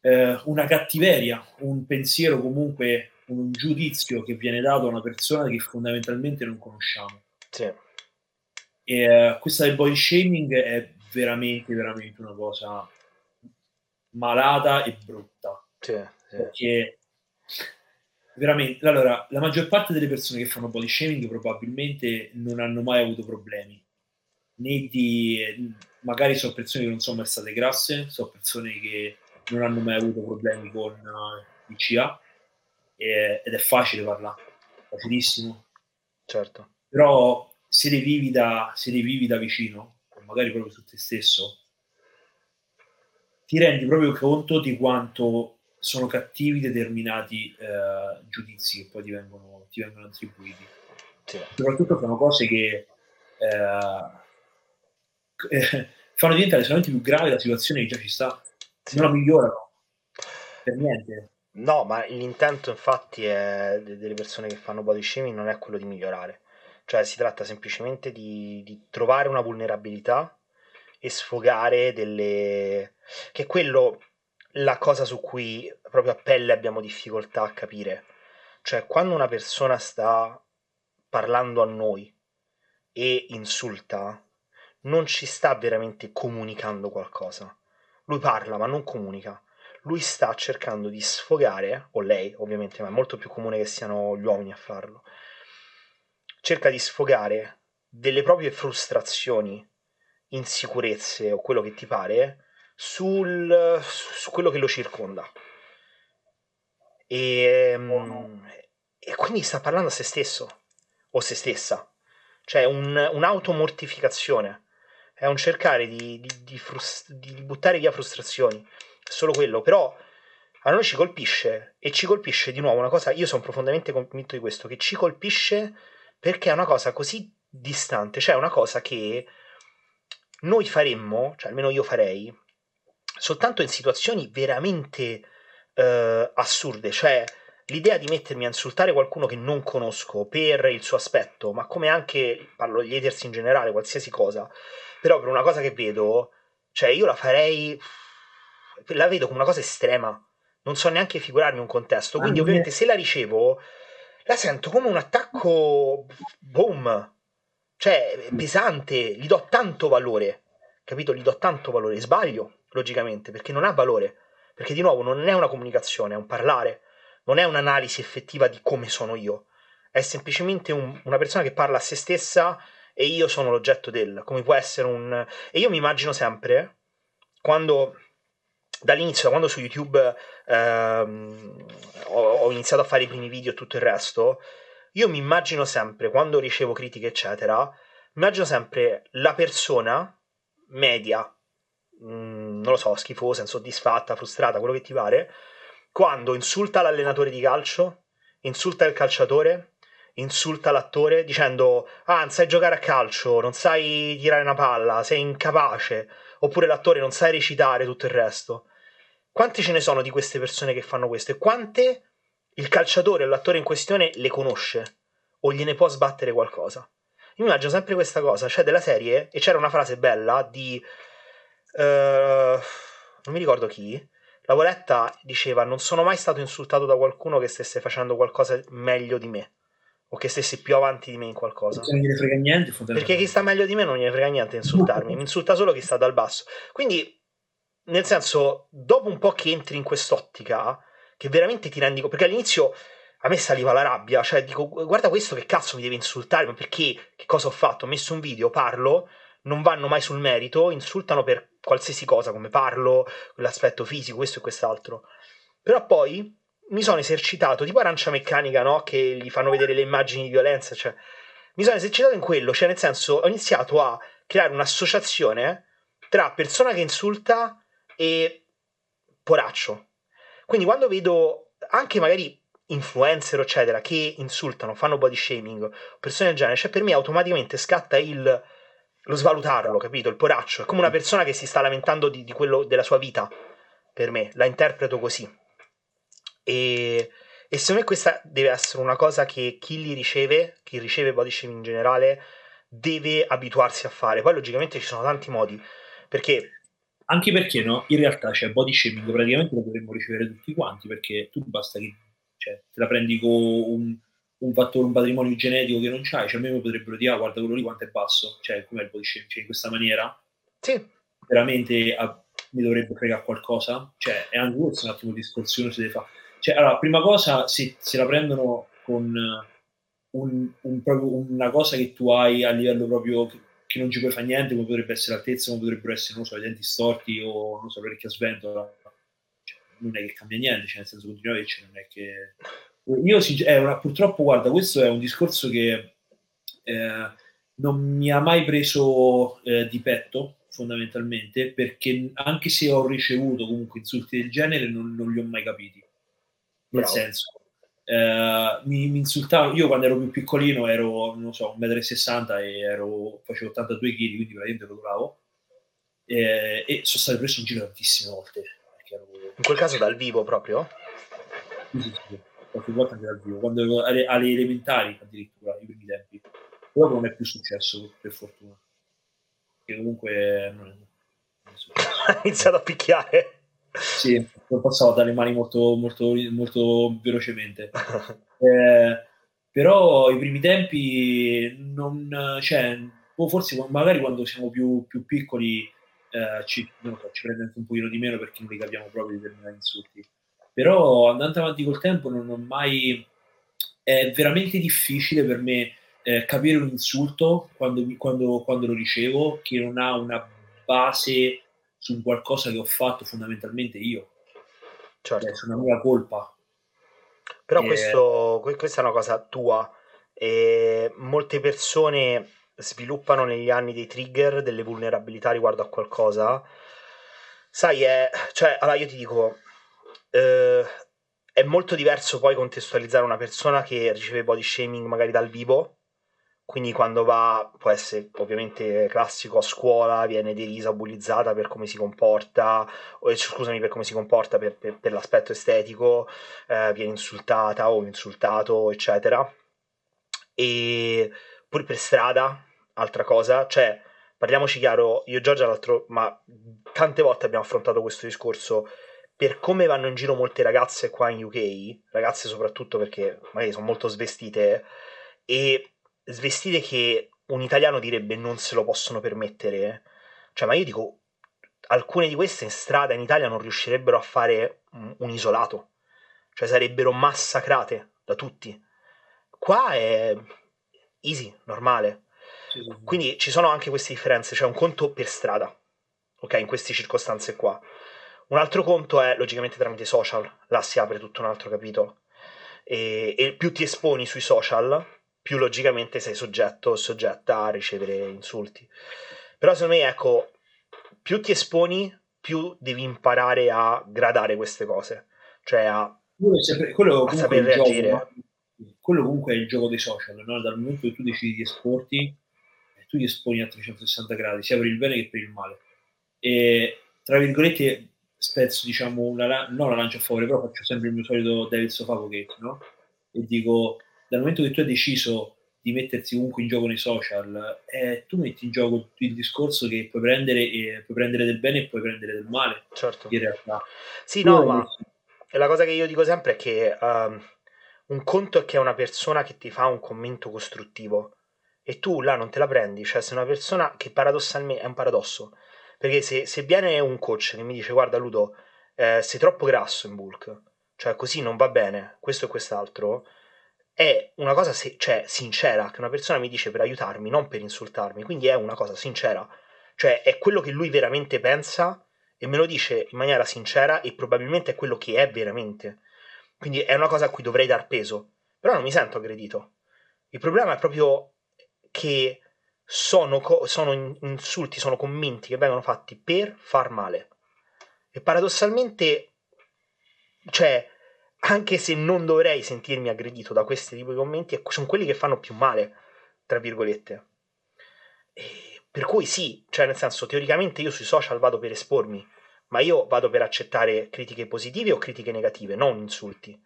eh, una cattiveria, un pensiero comunque, un giudizio che viene dato a una persona che fondamentalmente non conosciamo. Sì. E uh, questa del body shaming è veramente, veramente una cosa malata e brutta. Sì, sì. Perché veramente, allora, la maggior parte delle persone che fanno body shaming probabilmente non hanno mai avuto problemi. Né di, magari sono persone che non sono mai state grasse, sono persone che non hanno mai avuto problemi con uh, il CA e, ed è facile parlare, facilissimo. Certo. Però se ne vivi da, se ne vivi da vicino, magari proprio su te stesso, ti rendi proprio conto di quanto sono cattivi determinati eh, giudizi che poi ti vengono, ti vengono attribuiti. Sì. Soprattutto sono cose che eh, eh, fanno diventare solamente più grave la situazione che già ci sta. Sì. Non la migliorano. Per niente. No, ma l'intento infatti è delle persone che fanno body shaming non è quello di migliorare cioè si tratta semplicemente di, di trovare una vulnerabilità e sfogare delle... che è quello la cosa su cui proprio a pelle abbiamo difficoltà a capire. Cioè, quando una persona sta parlando a noi e insulta, non ci sta veramente comunicando qualcosa. Lui parla, ma non comunica. Lui sta cercando di sfogare, o lei ovviamente, ma è molto più comune che siano gli uomini a farlo, cerca di sfogare delle proprie frustrazioni, insicurezze o quello che ti pare sul, su quello che lo circonda. E, um, e, quindi sta parlando a se stesso o se stessa, cioè un, un'automortificazione, è un cercare di, di, di, frust- di buttare via frustrazioni, è solo quello, però a noi ci colpisce e ci colpisce di nuovo una cosa, io sono profondamente convinto di questo, che ci colpisce perché è una cosa così distante, cioè una cosa che noi faremmo, cioè almeno io farei, soltanto in situazioni veramente eh, assurde, cioè l'idea di mettermi a insultare qualcuno che non conosco per il suo aspetto, ma come anche, parlo degli haters in generale, qualsiasi cosa, però per una cosa che vedo, cioè io la farei, la vedo come una cosa estrema, non so neanche figurarmi un contesto, quindi ovviamente se la ricevo la sento come un attacco boom, cioè pesante, gli do tanto valore, capito? Gli do tanto valore, sbaglio, logicamente, perché non ha valore, perché di nuovo non è una comunicazione, è un parlare, non è un'analisi effettiva di come sono io, è semplicemente un, una persona che parla a se stessa e io sono l'oggetto del, come può essere un... E io mi immagino sempre, quando dall'inizio, quando su YouTube ehm, ho, ho, iniziato a fare i primi video e tutto il resto, io mi immagino sempre, quando ricevo critiche, eccetera, mi immagino sempre la persona media, mh, mm, non lo so, schifosa, insoddisfatta, frustrata, quello che ti pare, quando insulta l'allenatore di calcio, insulta il calciatore, insulta l'attore dicendo ah non sai giocare a calcio, non sai tirare una palla, sei incapace, oppure l'attore non sai recitare tutto il resto. Quante ce ne sono di queste persone che fanno questo e quante il calciatore o l'attore in questione le conosce o gliene può sbattere qualcosa? Io immagino sempre questa cosa, cioè della serie, e c'era una frase bella di... Uh, non mi ricordo chi, Lavoretta diceva non sono mai stato insultato da qualcuno che stesse facendo qualcosa meglio di me o che stesse più avanti di me in qualcosa. Non gliene frega niente, perché chi sta meglio di me non gliene frega niente insultarmi, mi insulta solo chi sta dal basso. Quindi nel senso, dopo un po' che entri in quest'ottica, che veramente ti rendi conto, perché all'inizio a me saliva la rabbia, cioè dico, guarda questo che cazzo mi deve insultare, ma perché, che cosa ho fatto? Ho messo un video, parlo, non vanno mai sul merito, insultano per qualsiasi cosa, come parlo, l'aspetto fisico, questo e quest'altro. Però poi mi sono esercitato, tipo arancia meccanica, no? Che gli fanno vedere le immagini di violenza, cioè mi sono esercitato in quello, cioè nel senso ho iniziato a creare un'associazione tra persona che insulta e poraccio. Quindi quando vedo anche magari influencer, eccetera, che insultano, fanno body shaming, persone del genere, cioè per me automaticamente scatta il lo svalutarlo, capito? Il poraccio. È come una persona che si sta lamentando di, di quello della sua vita. Per me, la interpreto così. E, e secondo me questa deve essere una cosa che chi li riceve, chi riceve body shaming in generale, deve abituarsi a fare. Poi logicamente ci sono tanti modi, perché... Anche perché no, in realtà cioè, body shaming praticamente lo dovremmo ricevere tutti quanti, perché tu basta che cioè, te la prendi con un, un fattore, un patrimonio genetico che non c'hai, cioè a me mi potrebbero dire, ah, guarda quello lì quanto è basso, cioè com'è il body shaming, cioè in questa maniera sì. veramente a, mi dovrebbe fregare qualcosa, cioè è anche questo un attimo di discorsione si deve fare. Cioè, allora, prima cosa, se, se la prendono con un, un, proprio, una cosa che tu hai a livello proprio che, non ci puoi fare niente, come potrebbe essere l'altezza, come potrebbero essere, non so, i denti storti o, non so, l'orecchia sventola, cioè, non è che cambia niente, cioè nel senso continua a averci, non è che... Io è una, purtroppo, guarda, questo è un discorso che eh, non mi ha mai preso eh, di petto, fondamentalmente, perché anche se ho ricevuto comunque insulti del genere, non, non li ho mai capiti. Nel Bravo. senso, eh, mi, mi, insultavano, io quando ero più piccolino ero, non so, 1,60 m e ero, facevo 82 kg, quindi veramente ero bravo, eh, e sono stato preso in giro tantissime volte. Ero... In quel caso dal vivo proprio? Sì, sì, sì, qualche volta anche dal vivo, quando ero alle, alle elementari addirittura, i primi tempi. Però non è più successo, per fortuna. Che comunque... Non è, non è Ha iniziato a picchiare. Sì, lo passavo dalle mani molto, molto, molto velocemente. eh, però i primi tempi non, cioè, forse magari quando siamo più, più piccoli eh, ci, so, ci, prende anche un pochino di meno perché non li capiamo proprio determinati insulti. Però andando avanti col tempo non ho mai... È veramente difficile per me eh, capire un insulto quando, quando, quando lo ricevo che non ha una base su qualcosa che ho fatto fondamentalmente io. Certo. Cioè, su una mia colpa. Però e... questo, questa è una cosa tua. E molte persone sviluppano negli anni dei trigger, delle vulnerabilità riguardo a qualcosa. Sai, è, cioè, allora io ti dico, eh, è molto diverso poi contestualizzare una persona che riceve body shaming magari dal vivo quindi quando va, può essere ovviamente classico a scuola, viene derisa, bullizzata per come si comporta, o, eh, scusami, per come si comporta per, per, per l'aspetto estetico, eh, viene insultata o insultato, eccetera. E pure per strada, altra cosa, cioè, parliamoci chiaro, io e Giorgia l'altro, ma tante volte abbiamo affrontato questo discorso, per come vanno in giro molte ragazze qua in UK, ragazze soprattutto perché magari sono molto svestite, e svestite che un italiano direbbe non se lo possono permettere. Cioè, ma io dico, alcune di queste in strada in Italia non riuscirebbero a fare un isolato. Cioè, sarebbero massacrate da tutti. Qua è easy, normale. Quindi ci sono anche queste differenze, cioè un conto per strada, ok, in queste circostanze qua. Un altro conto è logicamente tramite social, là si apre tutto un altro capitolo. E, e più ti esponi sui social, più logicamente sei soggetto o soggetta a ricevere insulti. Però secondo me, ecco, più ti esponi, più devi imparare a gradare queste cose, cioè a, quello a saper reagire. Gioco, quello comunque è il gioco dei social, no? dal momento che tu decidi di esporti, tu ti esponi a 360 gradi, sia per il bene che per il male. E tra virgolette spezzo diciamo una, non la lancia a favore, però faccio sempre il mio solito David Sofavocate, no? E dico dal momento che tu hai deciso di mettersi comunque in gioco nei social, eh, tu metti in gioco il discorso che puoi prendere, e, puoi prendere del bene e puoi prendere del male. Certo. In realtà. Sì, no, ma la cosa che io dico sempre è che um, un conto è che è una persona che ti fa un commento costruttivo e tu là non te la prendi, cioè se una persona che paradossalmente è un paradosso, perché se, se viene un coach che mi dice guarda Ludo, eh, sei troppo grasso in bulk, cioè così non va bene, questo e quest'altro, è una cosa se- cioè, sincera, che una persona mi dice per aiutarmi, non per insultarmi, quindi è una cosa sincera, cioè è quello che lui veramente pensa e me lo dice in maniera sincera e probabilmente è quello che è veramente. Quindi è una cosa a cui dovrei dar peso, però non mi sento aggredito. Il problema è proprio che sono, co- sono insulti, sono commenti che vengono fatti per far male. E paradossalmente, cioè, anche se non dovrei sentirmi aggredito da questi tipi di commenti, sono quelli che fanno più male, tra virgolette. E per cui sì, cioè nel senso, teoricamente io sui social vado per espormi, ma io vado per accettare critiche positive o critiche negative, non insulti.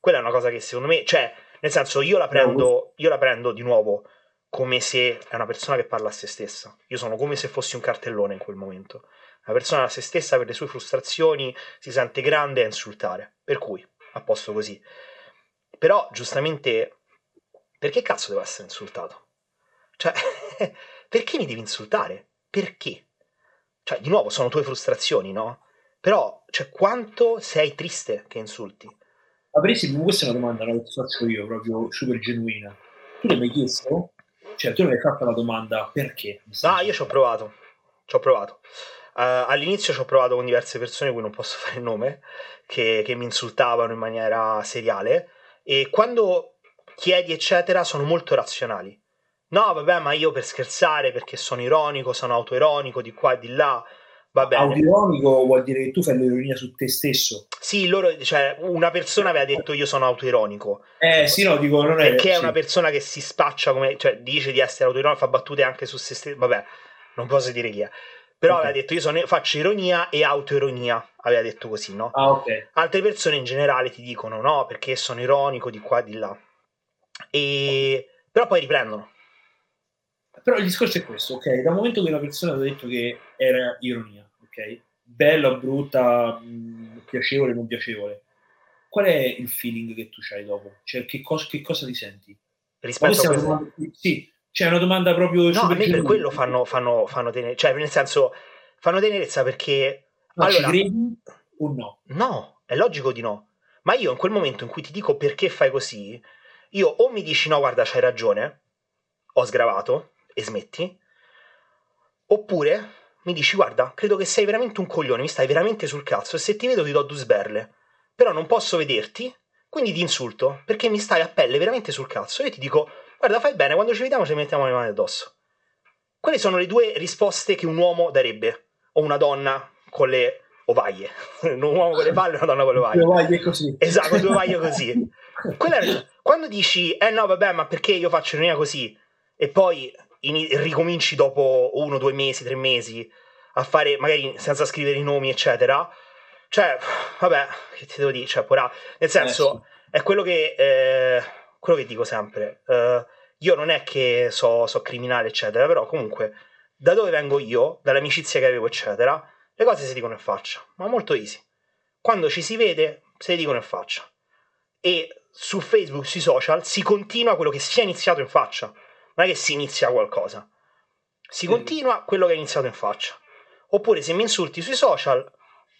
Quella è una cosa che secondo me, cioè, nel senso, io la prendo, io la prendo di nuovo come se è una persona che parla a se stessa. Io sono come se fossi un cartellone in quel momento. Una persona a se stessa per le sue frustrazioni si sente grande a insultare. Per cui, a posto così. Però, giustamente, perché cazzo devo essere insultato? Cioè, perché mi devi insultare? Perché? Cioè, di nuovo, sono tue frustrazioni, no? Però, cioè, quanto sei triste che insulti? Avresti, questa è una domanda che ti faccio io, proprio super genuina. Tu l'hai mai chiesto? Cioè, tu non hai fatto la domanda perché? No, io ci ho provato. Ci ho provato. Uh, all'inizio ci ho provato con diverse persone, cui non posso fare il nome, che, che mi insultavano in maniera seriale. E quando chiedi, eccetera, sono molto razionali. No, vabbè, ma io per scherzare, perché sono ironico, sono autoironico di qua e di là. Va bene. Autoironico vuol dire che tu fai l'ironia su te stesso. Sì, loro, cioè, una persona aveva detto io sono autoironico. Eh, sì, no, dico, non è... Perché è sì. una persona che si spaccia come... Cioè, dice di essere autoironico, fa battute anche su se stesso. Vabbè, non posso dire chi è. Però okay. aveva detto io sono, faccio ironia e autoironia, aveva detto così, no? Ah, ok. Altre persone in generale ti dicono no, perché sono ironico di qua e di là. E... Però poi riprendono. Però il discorso è questo, ok? Dal momento che una persona ha detto che era ironia, ok? Bella, brutta, mh, piacevole, non piacevole. Qual è il feeling che tu hai dopo? Cioè, che, cos- che cosa ti senti? Rispetto a questo... Domanda... Sì, c'è una domanda proprio... No, a me per quello fanno, fanno, fanno tenere... Cioè, nel senso, fanno tenerezza perché... Ma allora, ci credi o no? No, è logico di no. Ma io in quel momento in cui ti dico perché fai così, io o mi dici no, guarda, c'hai ragione, ho sgravato e smetti, oppure mi dici guarda, credo che sei veramente un coglione, mi stai veramente sul cazzo e se ti vedo ti do due sberle, però non posso vederti, quindi ti insulto perché mi stai a pelle veramente sul cazzo. Io ti dico guarda, fai bene, quando ci vediamo ci mettiamo le mani addosso. Quelle sono le due risposte che un uomo darebbe, o una donna con le ovaie. un uomo con le palle e una donna con le ovaie. Due ovaie così. Esatto, due ovaie così. Quella, quando dici, eh no, vabbè, ma perché io faccio ironia così? E poi in, ricominci dopo uno, due mesi, tre mesi a fare, magari senza scrivere i nomi, eccetera. Cioè, vabbè, che ti devo dire? Cioè, porà. Nel senso, eh sì. è quello che... Eh, quello che dico sempre, uh, io non è che so, so criminale, eccetera, però comunque da dove vengo io, dall'amicizia che avevo, eccetera, le cose si dicono in faccia, ma molto easy. Quando ci si vede, se le dicono in faccia. E su Facebook, sui social, si continua quello che si è iniziato in faccia. Non è che si inizia qualcosa. Si sì. continua quello che è iniziato in faccia. Oppure se mi insulti sui social,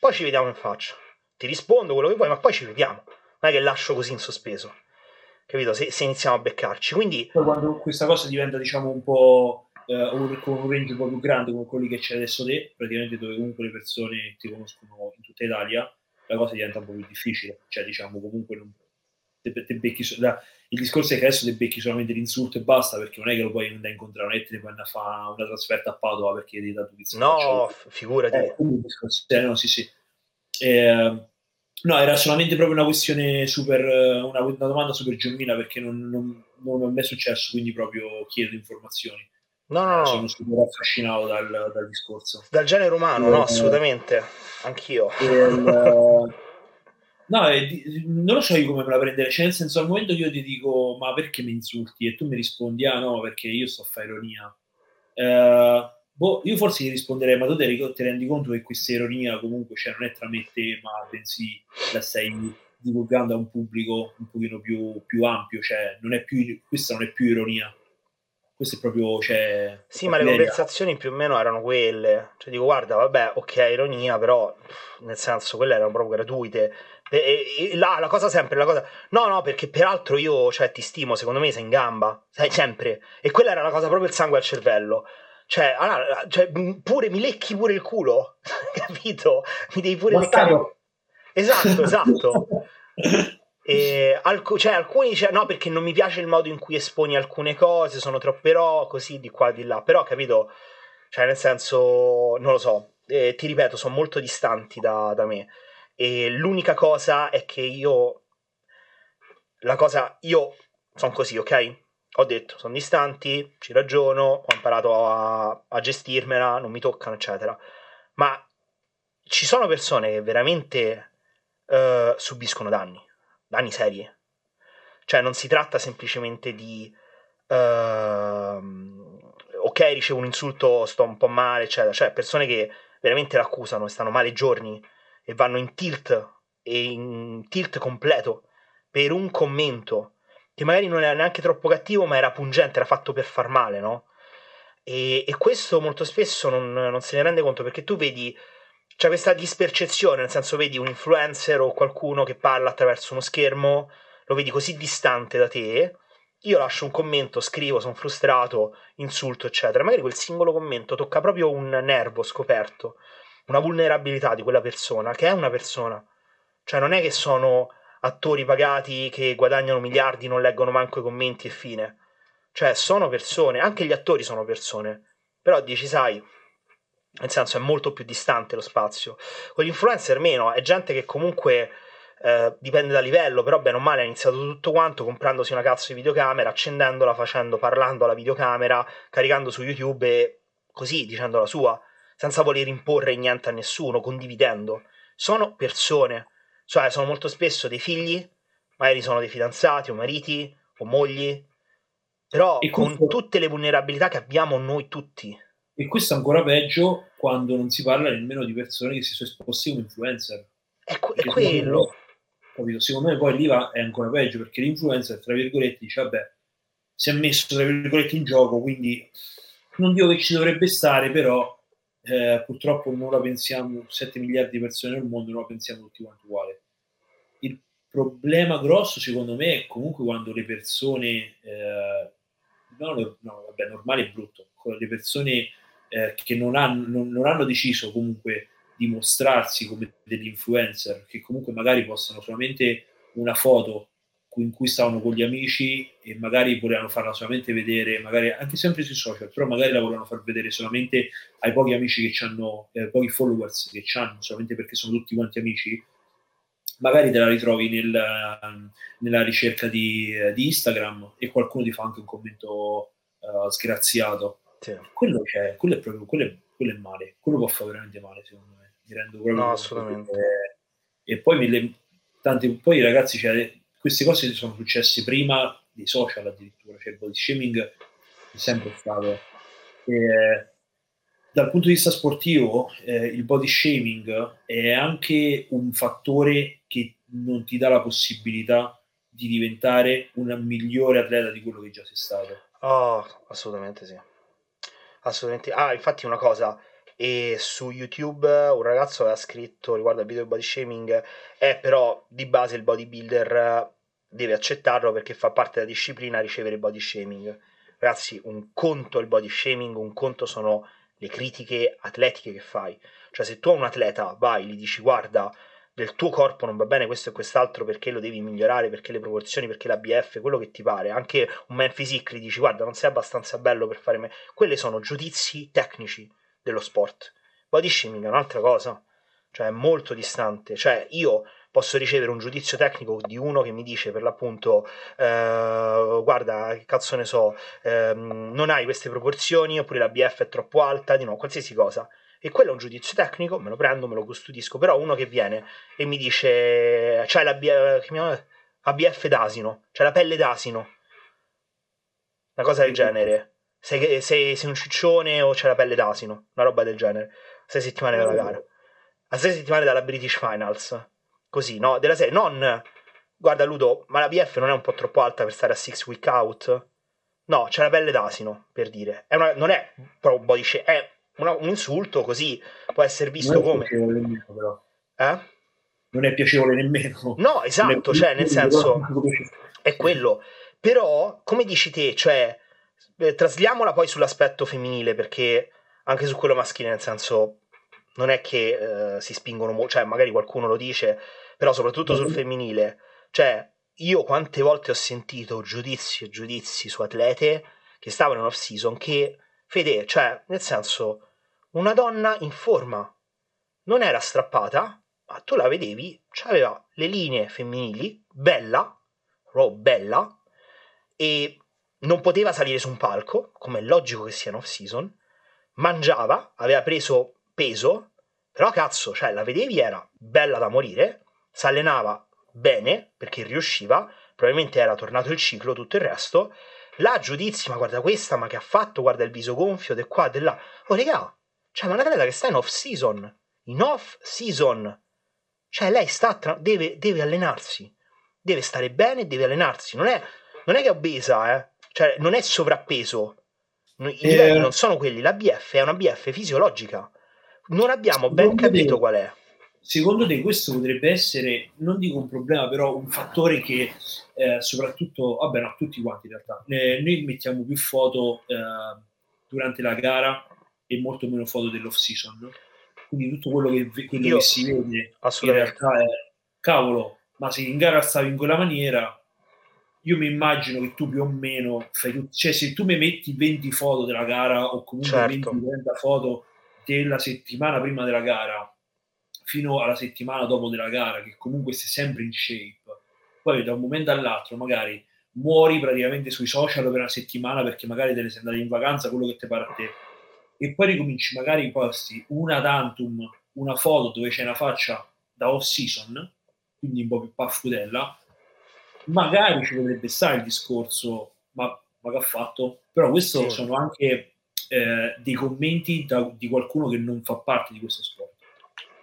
poi ci vediamo in faccia. Ti rispondo quello che vuoi, ma poi ci vediamo. Non è che lascio così in sospeso capito? Se, se, iniziamo a beccarci. Quindi... Poi quando questa cosa diventa, diciamo, un po' eh, un, un range un po' più grande come quelli che c'è adesso te, praticamente dove comunque le persone ti conoscono in tutta Italia, la cosa diventa un po' più difficile. Cioè, diciamo, comunque non, te, te becchi, da, il discorso è che adesso ti becchi solamente l'insulto e basta, perché non è che lo puoi andare a incontrare, non è che ti puoi andare a fare una trasferta a Padova perché ti dato pizza. No, figurati. Eh, quindi no, sì, sì. Eh, No, era solamente proprio una questione super, una, una domanda super genuina perché non, non, non, è mai successo, quindi proprio chiedo informazioni. No, no, no. Sono super affascinato dal, dal discorso. Dal genere umano, eh, no, assolutamente. Anch'io. Il, no, eh, non lo so io come me la prendere. Cioè, nel senso, al momento che io ti dico, ma perché mi insulti? E tu mi rispondi, ah no, perché io sto a fare ironia. Eh, Boh, io forse gli risponderei, ma tu ti, ti rendi conto che questa ironia comunque cioè, non è tra me e te, ma bensì la stai divulgando a un pubblico un pochino più, più ampio, cioè non è più, questa non è più ironia, questo è proprio... Cioè, sì, ma le conversazioni più o meno erano quelle, cioè dico guarda, vabbè, ok, ironia, però nel senso quelle erano proprio gratuite. E, e, la, la, cosa sempre, la cosa... No, no, perché peraltro io cioè, ti stimo, secondo me sei in gamba, sai, sempre. E quella era la cosa proprio il sangue al cervello. Cioè, allora, cioè, pure mi lecchi pure il culo, capito? Mi devi pure leccare. Esatto, esatto. E alc- cioè, alcuni dicono no perché non mi piace il modo in cui esponi alcune cose, sono troppe ro, così di qua di là. Però, capito? Cioè, nel senso, non lo so, eh, ti ripeto, sono molto distanti da, da me. E l'unica cosa è che io. La cosa. Io sono così, ok? Ho detto, sono distanti, ci ragiono, ho imparato a, a gestirmela, non mi toccano, eccetera. Ma ci sono persone che veramente uh, subiscono danni, danni seri. Cioè, non si tratta semplicemente di. Uh, ok, ricevo un insulto, sto un po' male, eccetera. Cioè, persone che veramente l'accusano e stanno male giorni e vanno in tilt e in tilt completo per un commento che magari non era neanche troppo cattivo, ma era pungente, era fatto per far male, no? E, e questo molto spesso non, non, se ne rende conto perché tu vedi, c'è questa dispercezione, nel senso vedi un influencer o qualcuno che parla attraverso uno schermo, lo vedi così distante da te, io lascio un commento, scrivo, sono frustrato, insulto, eccetera. Magari quel singolo commento tocca proprio un nervo scoperto, una vulnerabilità di quella persona, che è una persona. Cioè non è che sono attori pagati che guadagnano miliardi, non leggono manco i commenti e fine. Cioè sono persone, anche gli attori sono persone. Però dici, sai, nel senso è molto più distante lo spazio. Con gli influencer meno, è gente che comunque eh, dipende dal livello, però bene o male ha iniziato tutto quanto comprandosi una cazzo di videocamera, accendendola, facendo, parlando alla videocamera, caricando su YouTube e così dicendo la sua, senza voler imporre niente a nessuno, condividendo. Sono persone, cioè sono molto spesso dei figli, magari sono dei fidanzati o mariti o mogli, però questo... con tutte le vulnerabilità che abbiamo noi tutti. E questo è ancora peggio quando non si parla nemmeno di persone che si sono esposti come influencer. È, è quello capito? Secondo me poi lì va, è ancora peggio perché l'influencer, tra virgolette, dice vabbè, si è messo tra virgolette in gioco, quindi non dico che ci dovrebbe stare, però eh, purtroppo non la pensiamo, 7 miliardi di persone nel mondo non la pensiamo tutti quanti uguali. Il problema grosso secondo me è comunque quando le persone, eh, no, no, vabbè, normale è brutto, le persone eh, che non hanno, non, non hanno deciso comunque dimostrarsi come degli influencer che comunque magari postano solamente una foto in cui stavano con gli amici e magari volevano farla solamente vedere, magari anche sempre sui social, però magari la volevano far vedere solamente ai pochi amici che hanno, eh, pochi followers che hanno, solamente perché sono tutti quanti amici, magari te la ritrovi nel, nella ricerca di, di, Instagram e qualcuno ti fa anche un commento uh, sgraziato. Sì. Quello, c'è, quello è proprio quello è, quello è male, quello può fare veramente male secondo me mi rendo proprio no, assolutamente. Che, e poi, le, tanti, poi ragazzi, cioè, queste cose sono successe prima dei social addirittura, cioè il body shaming è sempre stato. E, dal punto di vista sportivo, eh, il body shaming è anche un fattore che non ti dà la possibilità di diventare un migliore atleta di quello che già sei stato. Oh, assolutamente sì. Assolutamente. Ah, infatti una cosa, e su YouTube un ragazzo aveva scritto riguardo al video del body shaming è però di base il bodybuilder deve accettarlo perché fa parte della disciplina ricevere body shaming ragazzi un conto è il body shaming un conto sono le critiche atletiche che fai cioè se tu a un atleta vai gli dici guarda del tuo corpo non va bene questo e quest'altro perché lo devi migliorare, perché le proporzioni, perché la BF, quello che ti pare. Anche un man physique gli dici guarda non sei abbastanza bello per fare me. Quelle sono giudizi tecnici dello sport. Body shaming è un'altra cosa, cioè è molto distante. Cioè io posso ricevere un giudizio tecnico di uno che mi dice per l'appunto eh, guarda che cazzo ne so eh, non hai queste proporzioni oppure la BF è troppo alta di no qualsiasi cosa. E quello è un giudizio tecnico me lo prendo me lo custodisco. Però uno che viene e mi dice c'hai la BF, ABF d'asino. C'hai la pelle d'asino. Una cosa del genere sei, sei, sei un ciccione o c'è la pelle d'asino, una roba del genere. Sei settimane dalla gara. A sei settimane dalla British Finals. Così, no? Della serie, non... Guarda Ludo, ma la BF non è un po' troppo alta per stare a six week out? No, c'è la pelle d'asino, per dire. È una, non è proprio body shame, è una, un insulto così, può essere visto come... Nemmeno, però. Eh? Non è piacevole nemmeno. No, esatto, cioè, nel senso... È quello. Però, come dici te, cioè Beh, trasliamola poi sull'aspetto femminile, perché anche su quello maschile, nel senso, non è che eh, si spingono molto, cioè magari qualcuno lo dice, però soprattutto sul femminile, cioè io quante volte ho sentito giudizi e giudizi su atlete che stavano in off season che, fede, cioè, nel senso, una donna in forma non era strappata, ma tu la vedevi, cioè aveva le linee femminili, bella, proprio bella, e non poteva salire su un palco, come è logico che sia in off season, mangiava, aveva preso peso, però cazzo, cioè la vedevi era bella da morire, si allenava bene perché riusciva, probabilmente era tornato il ciclo, tutto il resto. La giudizio, ma guarda questa, ma che ha fatto, guarda il viso gonfio, di qua, di là. Oh, regà, cioè, ma una atleta che sta in off season, in off season, cioè lei sta, tra- deve, deve allenarsi, deve stare bene, deve allenarsi, non è, non è che è obesa, eh, cioè non è sovrappeso, i livelli eh, non sono quelli, la BF è una BF fisiologica, non abbiamo ben capito te, qual è. Secondo te questo potrebbe essere, non dico un problema, però un fattore che eh, soprattutto, vabbè no, tutti quanti in realtà, eh, noi mettiamo più foto eh, durante la gara e molto meno foto dell'off season, quindi tutto quello che, quello Io, che si vede in realtà è, cavolo, ma se in gara stavi in quella maniera, io mi immagino che tu più o meno fai cioè se tu mi metti 20 foto della gara o comunque certo. 20-30 foto della settimana prima della gara fino alla settimana dopo della gara, che comunque sei sempre in shape, poi da un momento all'altro magari muori praticamente sui social per una settimana perché magari te ne sei andato in vacanza, quello che ti pare a te, e poi ricominci magari i posti una tantum, una foto dove c'è una faccia da off season, quindi un po' più paffutella, magari ci potrebbe stare il discorso, ma, ma che ha fatto? Però questo sì. sono anche eh, dei commenti da, di qualcuno che non fa parte di questo sport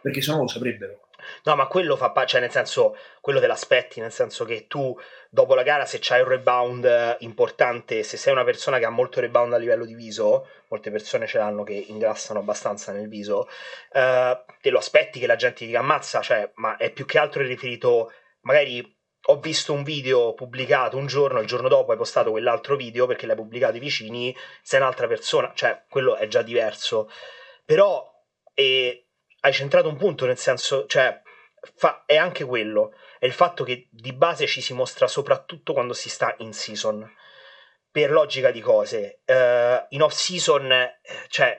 perché se no lo saprebbero. No, ma quello fa parte, cioè nel senso, quello te l'aspetti, nel senso che tu dopo la gara se c'hai un rebound importante, se sei una persona che ha molto rebound a livello di viso, molte persone ce l'hanno che ingrassano abbastanza nel viso, eh, te lo aspetti che la gente ti dica ammazza, cioè, ma è più che altro riferito, magari ho visto un video pubblicato un giorno, il giorno dopo hai postato quell'altro video perché l'hai pubblicato i vicini, sei un'altra persona, cioè quello è già diverso. Però... E, hai centrato un punto, nel senso, cioè, fa, è anche quello, è il fatto che di base ci si mostra soprattutto quando si sta in season, per logica di cose. Uh, in off season, eh, cioè,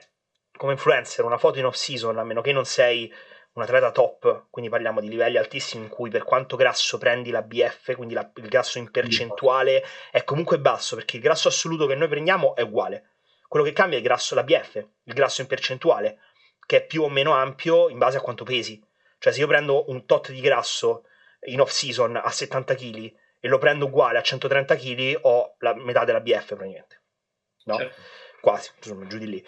come influencer, una foto in off season, a meno che non sei un atleta top, quindi parliamo di livelli altissimi in cui per quanto grasso prendi la BF, quindi la, il grasso in percentuale è comunque basso, perché il grasso assoluto che noi prendiamo è uguale. Quello che cambia è il grasso, la BF, il grasso in percentuale che è più o meno ampio in base a quanto pesi. Cioè, se io prendo un tot di grasso in off season a 70 kg e lo prendo uguale a 130 kg, ho la metà della BF praticamente. No? Certo. Quasi, insomma, giù di lì.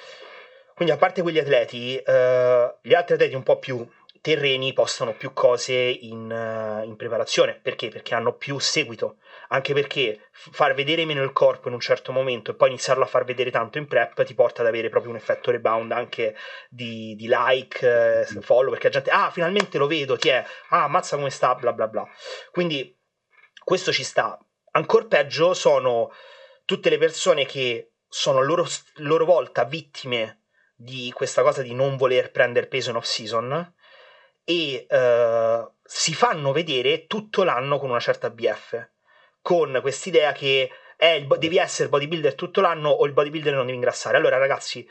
Quindi, a parte quegli atleti, eh, gli altri atleti un po' più terreni postano più cose in, uh, in, preparazione. Perché? Perché hanno più seguito. Anche perché far vedere meno il corpo in un certo momento e poi iniziarlo a far vedere tanto in prep ti porta ad avere proprio un effetto rebound anche di, di like, uh, follow, perché la gente, ah, finalmente lo vedo, ti è, ah, ammazza come sta, bla bla bla. Quindi questo ci sta. Ancora peggio sono tutte le persone che sono a loro, loro volta vittime di questa cosa di non voler prendere peso in off season e uh, si fanno vedere tutto l'anno con una certa BF, con quest'idea che eh, il, devi essere bodybuilder tutto l'anno o il bodybuilder non devi ingrassare. Allora ragazzi,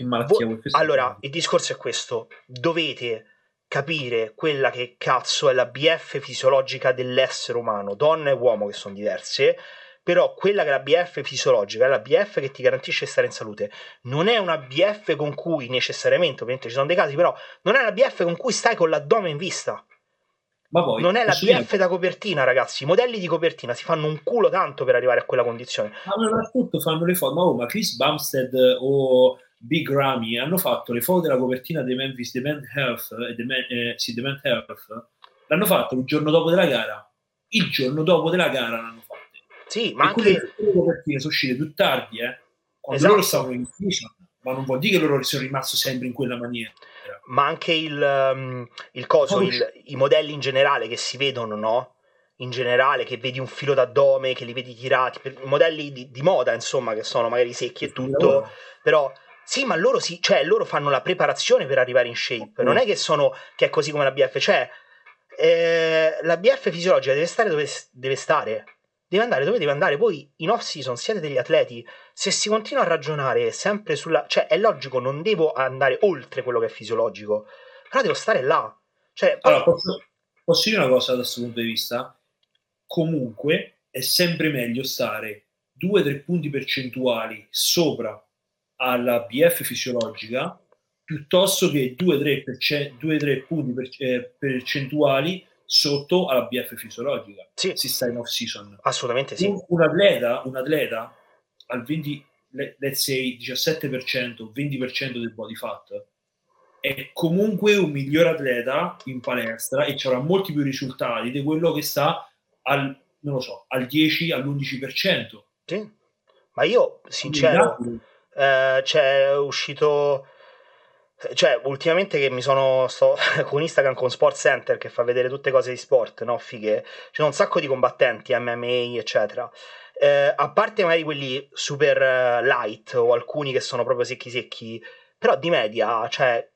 vo- allora il discorso è questo, dovete capire quella che cazzo è la BF fisiologica dell'essere umano, donna e uomo che sono diverse, però quella che è la BF fisiologica, è la BF che ti garantisce di stare in salute, non è una BF con cui necessariamente, ovviamente ci sono dei casi, però non è una BF con cui stai con l'addome in vista. Ma poi, non è la BF da copertina, ragazzi. I modelli di copertina si fanno un culo tanto per arrivare a quella condizione. Ma soprattutto fanno le foto. Ma, oh, ma Chris Bumstead o Big Ramy hanno fatto le foto della copertina dei Memphis Demand Health, eh, The Man, eh, sì, Demand Health. L'hanno fatto il giorno dopo della gara. Il giorno dopo della gara l'hanno fatto. Sì, ma e anche... Copertine sono uscite più tardi, eh? Quando esatto. loro stavano in season, ma non vuol dire che loro sono rimasti sempre in quella maniera. Ma anche il, um, il coso, il, i modelli in generale che si vedono, no? In generale, che vedi un filo d'addome, che li vedi tirati, modelli di, di moda, insomma, che sono magari secchi e tutto, però... Sì, ma loro, sì, cioè, loro fanno la preparazione per arrivare in shape. Non è che sono che è così come la BF, cioè eh, la BF fisiologica deve stare dove deve stare. Deve andare dove deve andare. Voi in off season siete degli atleti. Se si continua a ragionare sempre sulla. cioè, è logico, non devo andare oltre quello che è fisiologico. Però devo stare là. Cioè, poi... allora, posso, posso dire una cosa da questo punto di vista? Comunque è sempre meglio stare 2-3 punti percentuali sopra alla BF fisiologica piuttosto che 2-3, punti per, eh, percentuali sotto alla BF fisiologica sì. si sta in off season assolutamente sì un, un, atleta, un atleta al 20 let's say 17% 20% del body fat è comunque un miglior atleta in palestra e avrà molti più risultati di quello che sta al non lo so, al 10 all'11%. Sì. Ma io, sincero, eh, c'è uscito cioè ultimamente che mi sono sto con Instagram con Sport Center che fa vedere tutte cose di sport no? Fighe. Ci sono un sacco di combattenti MMA eccetera. Eh, a parte magari quelli super eh, light o alcuni che sono proprio secchi secchi però di media cioè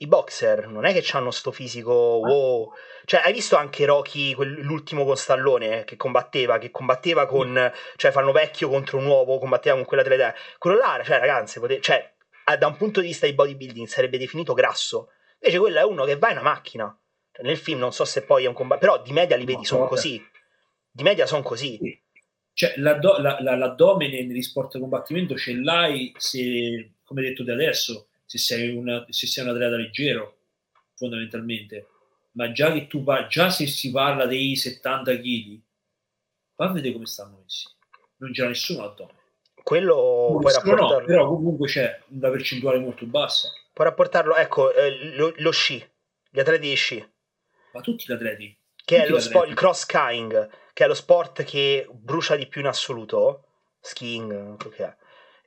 i boxer non è che hanno sto fisico wow. Cioè, hai visto anche Rocky, l'ultimo con Stallone, che combatteva, che combatteva con... Cioè, fanno vecchio contro nuovo, combatteva con quella delle idee. Quello là, cioè, ragazzi, pote- cioè, da un punto di vista di bodybuilding sarebbe definito grasso. Invece quello è uno che va in una macchina. Cioè, nel film non so se poi è un combattimento, però di media li vedi, sono così. Di media sono così. Cioè, l'addo- la, la, l'addome negli sport di combattimento ce l'hai se, come detto da adesso, se sei, una, se sei un atleta leggero, fondamentalmente ma già che tu par- già se si parla dei 70 kg, va a vedere come stanno messi. Non c'era nessuno addome. Quello puoi rapportarlo. No, però comunque c'è una percentuale molto bassa. Puoi rapportarlo, ecco, eh, lo, lo, sci, gli atleti di sci. Ma tutti gli atleti. Che è lo sport, il cross skying, che è lo sport che brucia di più in assoluto. Skiing, che è.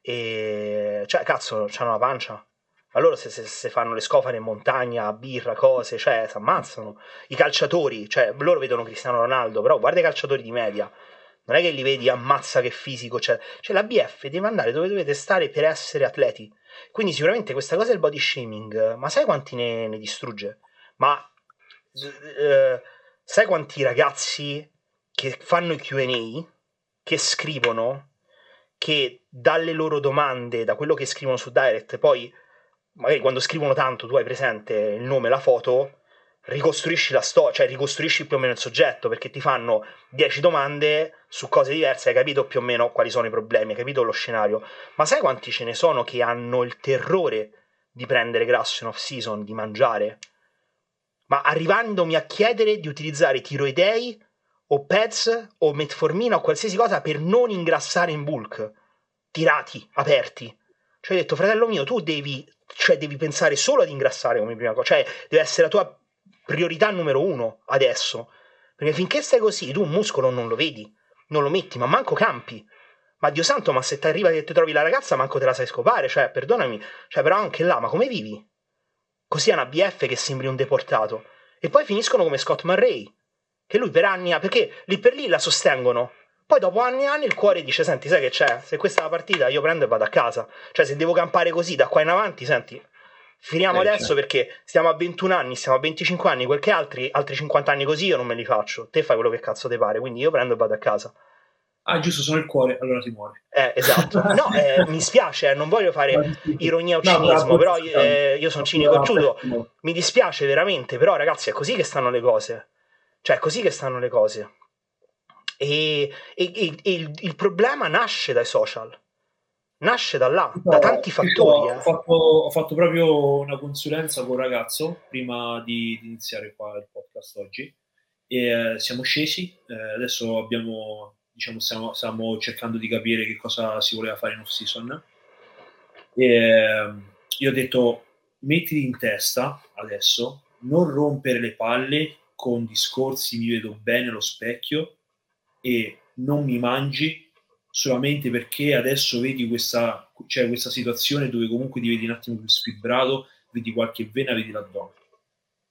E cioè, cazzo, c'hanno la pancia. Ma loro se, se, se, fanno le scofane in montagna, birra, cose, cioè, si ammazzano. I calciatori, cioè, loro vedono Cristiano Ronaldo, però guarda i calciatori di media. Non è che li vedi, ammazza che fisico c'è. Cioè, la BF deve andare dove dovete stare per essere atleti. Quindi sicuramente questa cosa del body shaming, ma sai quanti ne, ne distrugge? Ma eh, sai quanti ragazzi che fanno i QA, che scrivono, che dalle loro domande, da quello che scrivono su Direct, poi magari quando scrivono tanto tu hai presente il nome, la foto, ricostruisci la storia, cioè ricostruisci più o meno il soggetto, perché ti fanno 10 domande su cose diverse, hai capito più o meno quali sono i problemi, hai capito lo scenario. Ma sai quanti ce ne sono che hanno il terrore di prendere grasso in off season, di mangiare? Ma arrivandomi a chiedere di utilizzare tiroidei o pets o metformina o qualsiasi cosa per non ingrassare in bulk, tirati, aperti. Cioè, ho detto, fratello mio, tu devi cioè devi pensare solo ad ingrassare come prima cosa, cioè deve essere la tua priorità numero uno adesso, perché finché stai così tu un muscolo non lo vedi, non lo metti, ma manco campi. Ma Dio santo, ma se ti arriva e ti trovi la ragazza, manco te la sai scopare, cioè, perdonami, cioè, però anche là, ma come vivi? Così è una BF che sembri un deportato. E poi finiscono come Scott Murray, che lui per anni, perché lì per lì la sostengono, poi dopo anni e anni il cuore dice: Senti, sai che c'è? Se questa è la partita, io prendo e vado a casa. Cioè, se devo campare così da qua in avanti, senti, finiamo eh, adesso certo. perché stiamo a 21 anni, stiamo a 25 anni, quel che altri, altri 50 anni così io non me li faccio. Te fai quello che cazzo ti pare, quindi io prendo e vado a casa. Ah, giusto, sono il cuore, allora si muore. Eh, esatto. No, eh, mi spiace, eh, non voglio fare ironia o cinismo, no, però eh, io sono cinico e ciudo. Mi dispiace veramente, però ragazzi, è così che stanno le cose. Cioè, è così che stanno le cose. E, e, e, e il, il, problema nasce dai social, nasce da là, no, da tanti fattori. Ho, eh. fatto, ho, fatto, proprio una consulenza con un ragazzo prima di, di iniziare qua il podcast oggi. E, eh, siamo scesi, eh, adesso abbiamo, diciamo, stiamo, stiamo, cercando di capire che cosa si voleva fare in off season. E, eh, io ho detto, mettiti in testa adesso, non rompere le palle con discorsi mi vedo bene allo specchio e non mi mangi solamente perché adesso vedi questa, cioè questa situazione dove comunque ti vedi un attimo più sfibrato, vedi qualche vena, vedi l'addome.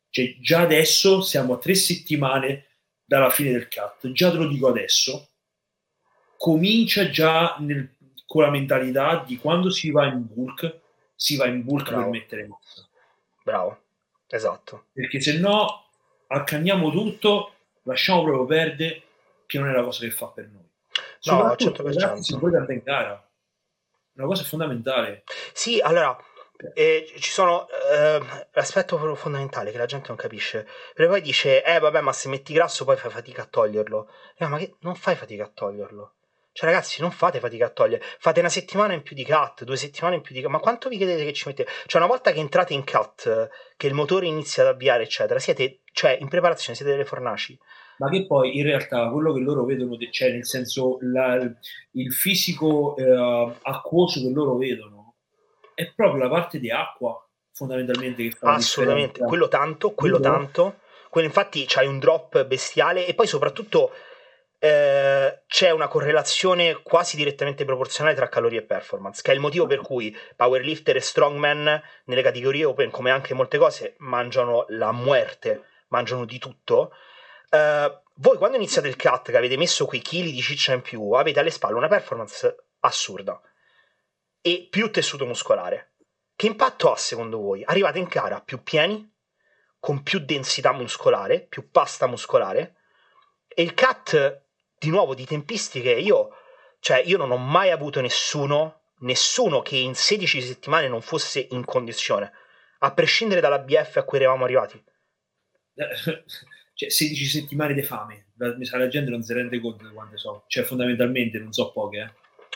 Cioè, già adesso siamo a tre settimane dalla fine del cut, già te lo dico adesso, comincia già nel, con la mentalità di quando si va in bulk, si va in bulk Bravo. per mettere massa. Bravo, esatto. Perché se no accanniamo tutto, lasciamo proprio perdere, che non è la cosa che fa per noi. No, 100%. Ragazzi, si può andare in gara. Una cosa fondamentale. Sì, allora, eh, ci sono eh, l'aspetto fondamentale che la gente non capisce. Perché poi dice, eh vabbè, ma se metti grasso poi fai fatica a toglierlo. Eh, ma che non fai fatica a toglierlo. Cioè, ragazzi, non fate fatica a togliere. Fate una settimana in più di cut, due settimane in più di cut. Ma quanto vi chiedete che ci mettete? Cioè, una volta che entrate in cut, che il motore inizia ad avviare, eccetera, siete, cioè, in preparazione, siete delle fornaci. Ma che poi in realtà quello che loro vedono, cioè nel senso la, il fisico eh, acquoso che loro vedono, è proprio la parte di acqua fondamentalmente che fa Assolutamente, quello tanto, quello quello tanto. Quello infatti c'hai un drop bestiale e poi soprattutto eh, c'è una correlazione quasi direttamente proporzionale tra calorie e performance, che è il motivo per cui powerlifter e strongman nelle categorie open, come anche molte cose, mangiano la muerte, mangiano di tutto. Uh, voi quando iniziate il cut, che avete messo quei chili di ciccia in più, avete alle spalle una performance assurda e più tessuto muscolare. Che impatto ha secondo voi? Arrivate in gara più pieni, con più densità muscolare, più pasta muscolare e il cut di nuovo di tempistiche io, cioè io non ho mai avuto nessuno, nessuno che in 16 settimane non fosse in condizione, a prescindere dalla BF a cui eravamo arrivati. Cioè, 16 settimane di fame, mi sa la gente non si rende conto di quante so, cioè fondamentalmente non so poche. Eh.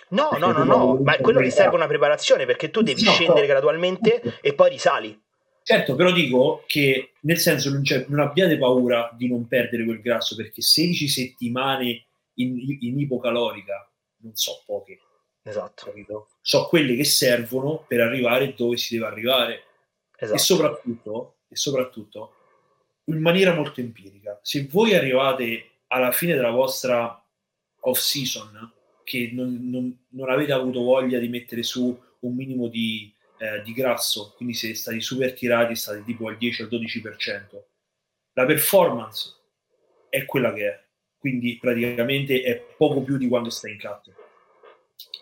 No, no, no, no, ma è quello che serve una preparazione perché tu devi no, scendere no. gradualmente e poi risali. Certo, però dico che nel senso non, non, abbiate paura di non perdere quel grasso perché 16 settimane in, in ipocalorica non so poche. Esatto. Capito? So quelle che servono per arrivare dove si deve arrivare. Esatto. E soprattutto, e soprattutto in maniera molto empirica. Se voi arrivate alla fine della vostra off season che non, non, non avete avuto voglia di mettere su un minimo di, eh, di grasso, quindi siete stati super tirati, state tipo al 10 al 12%, la performance è quella che è quindi praticamente è poco più di quando stai in cut.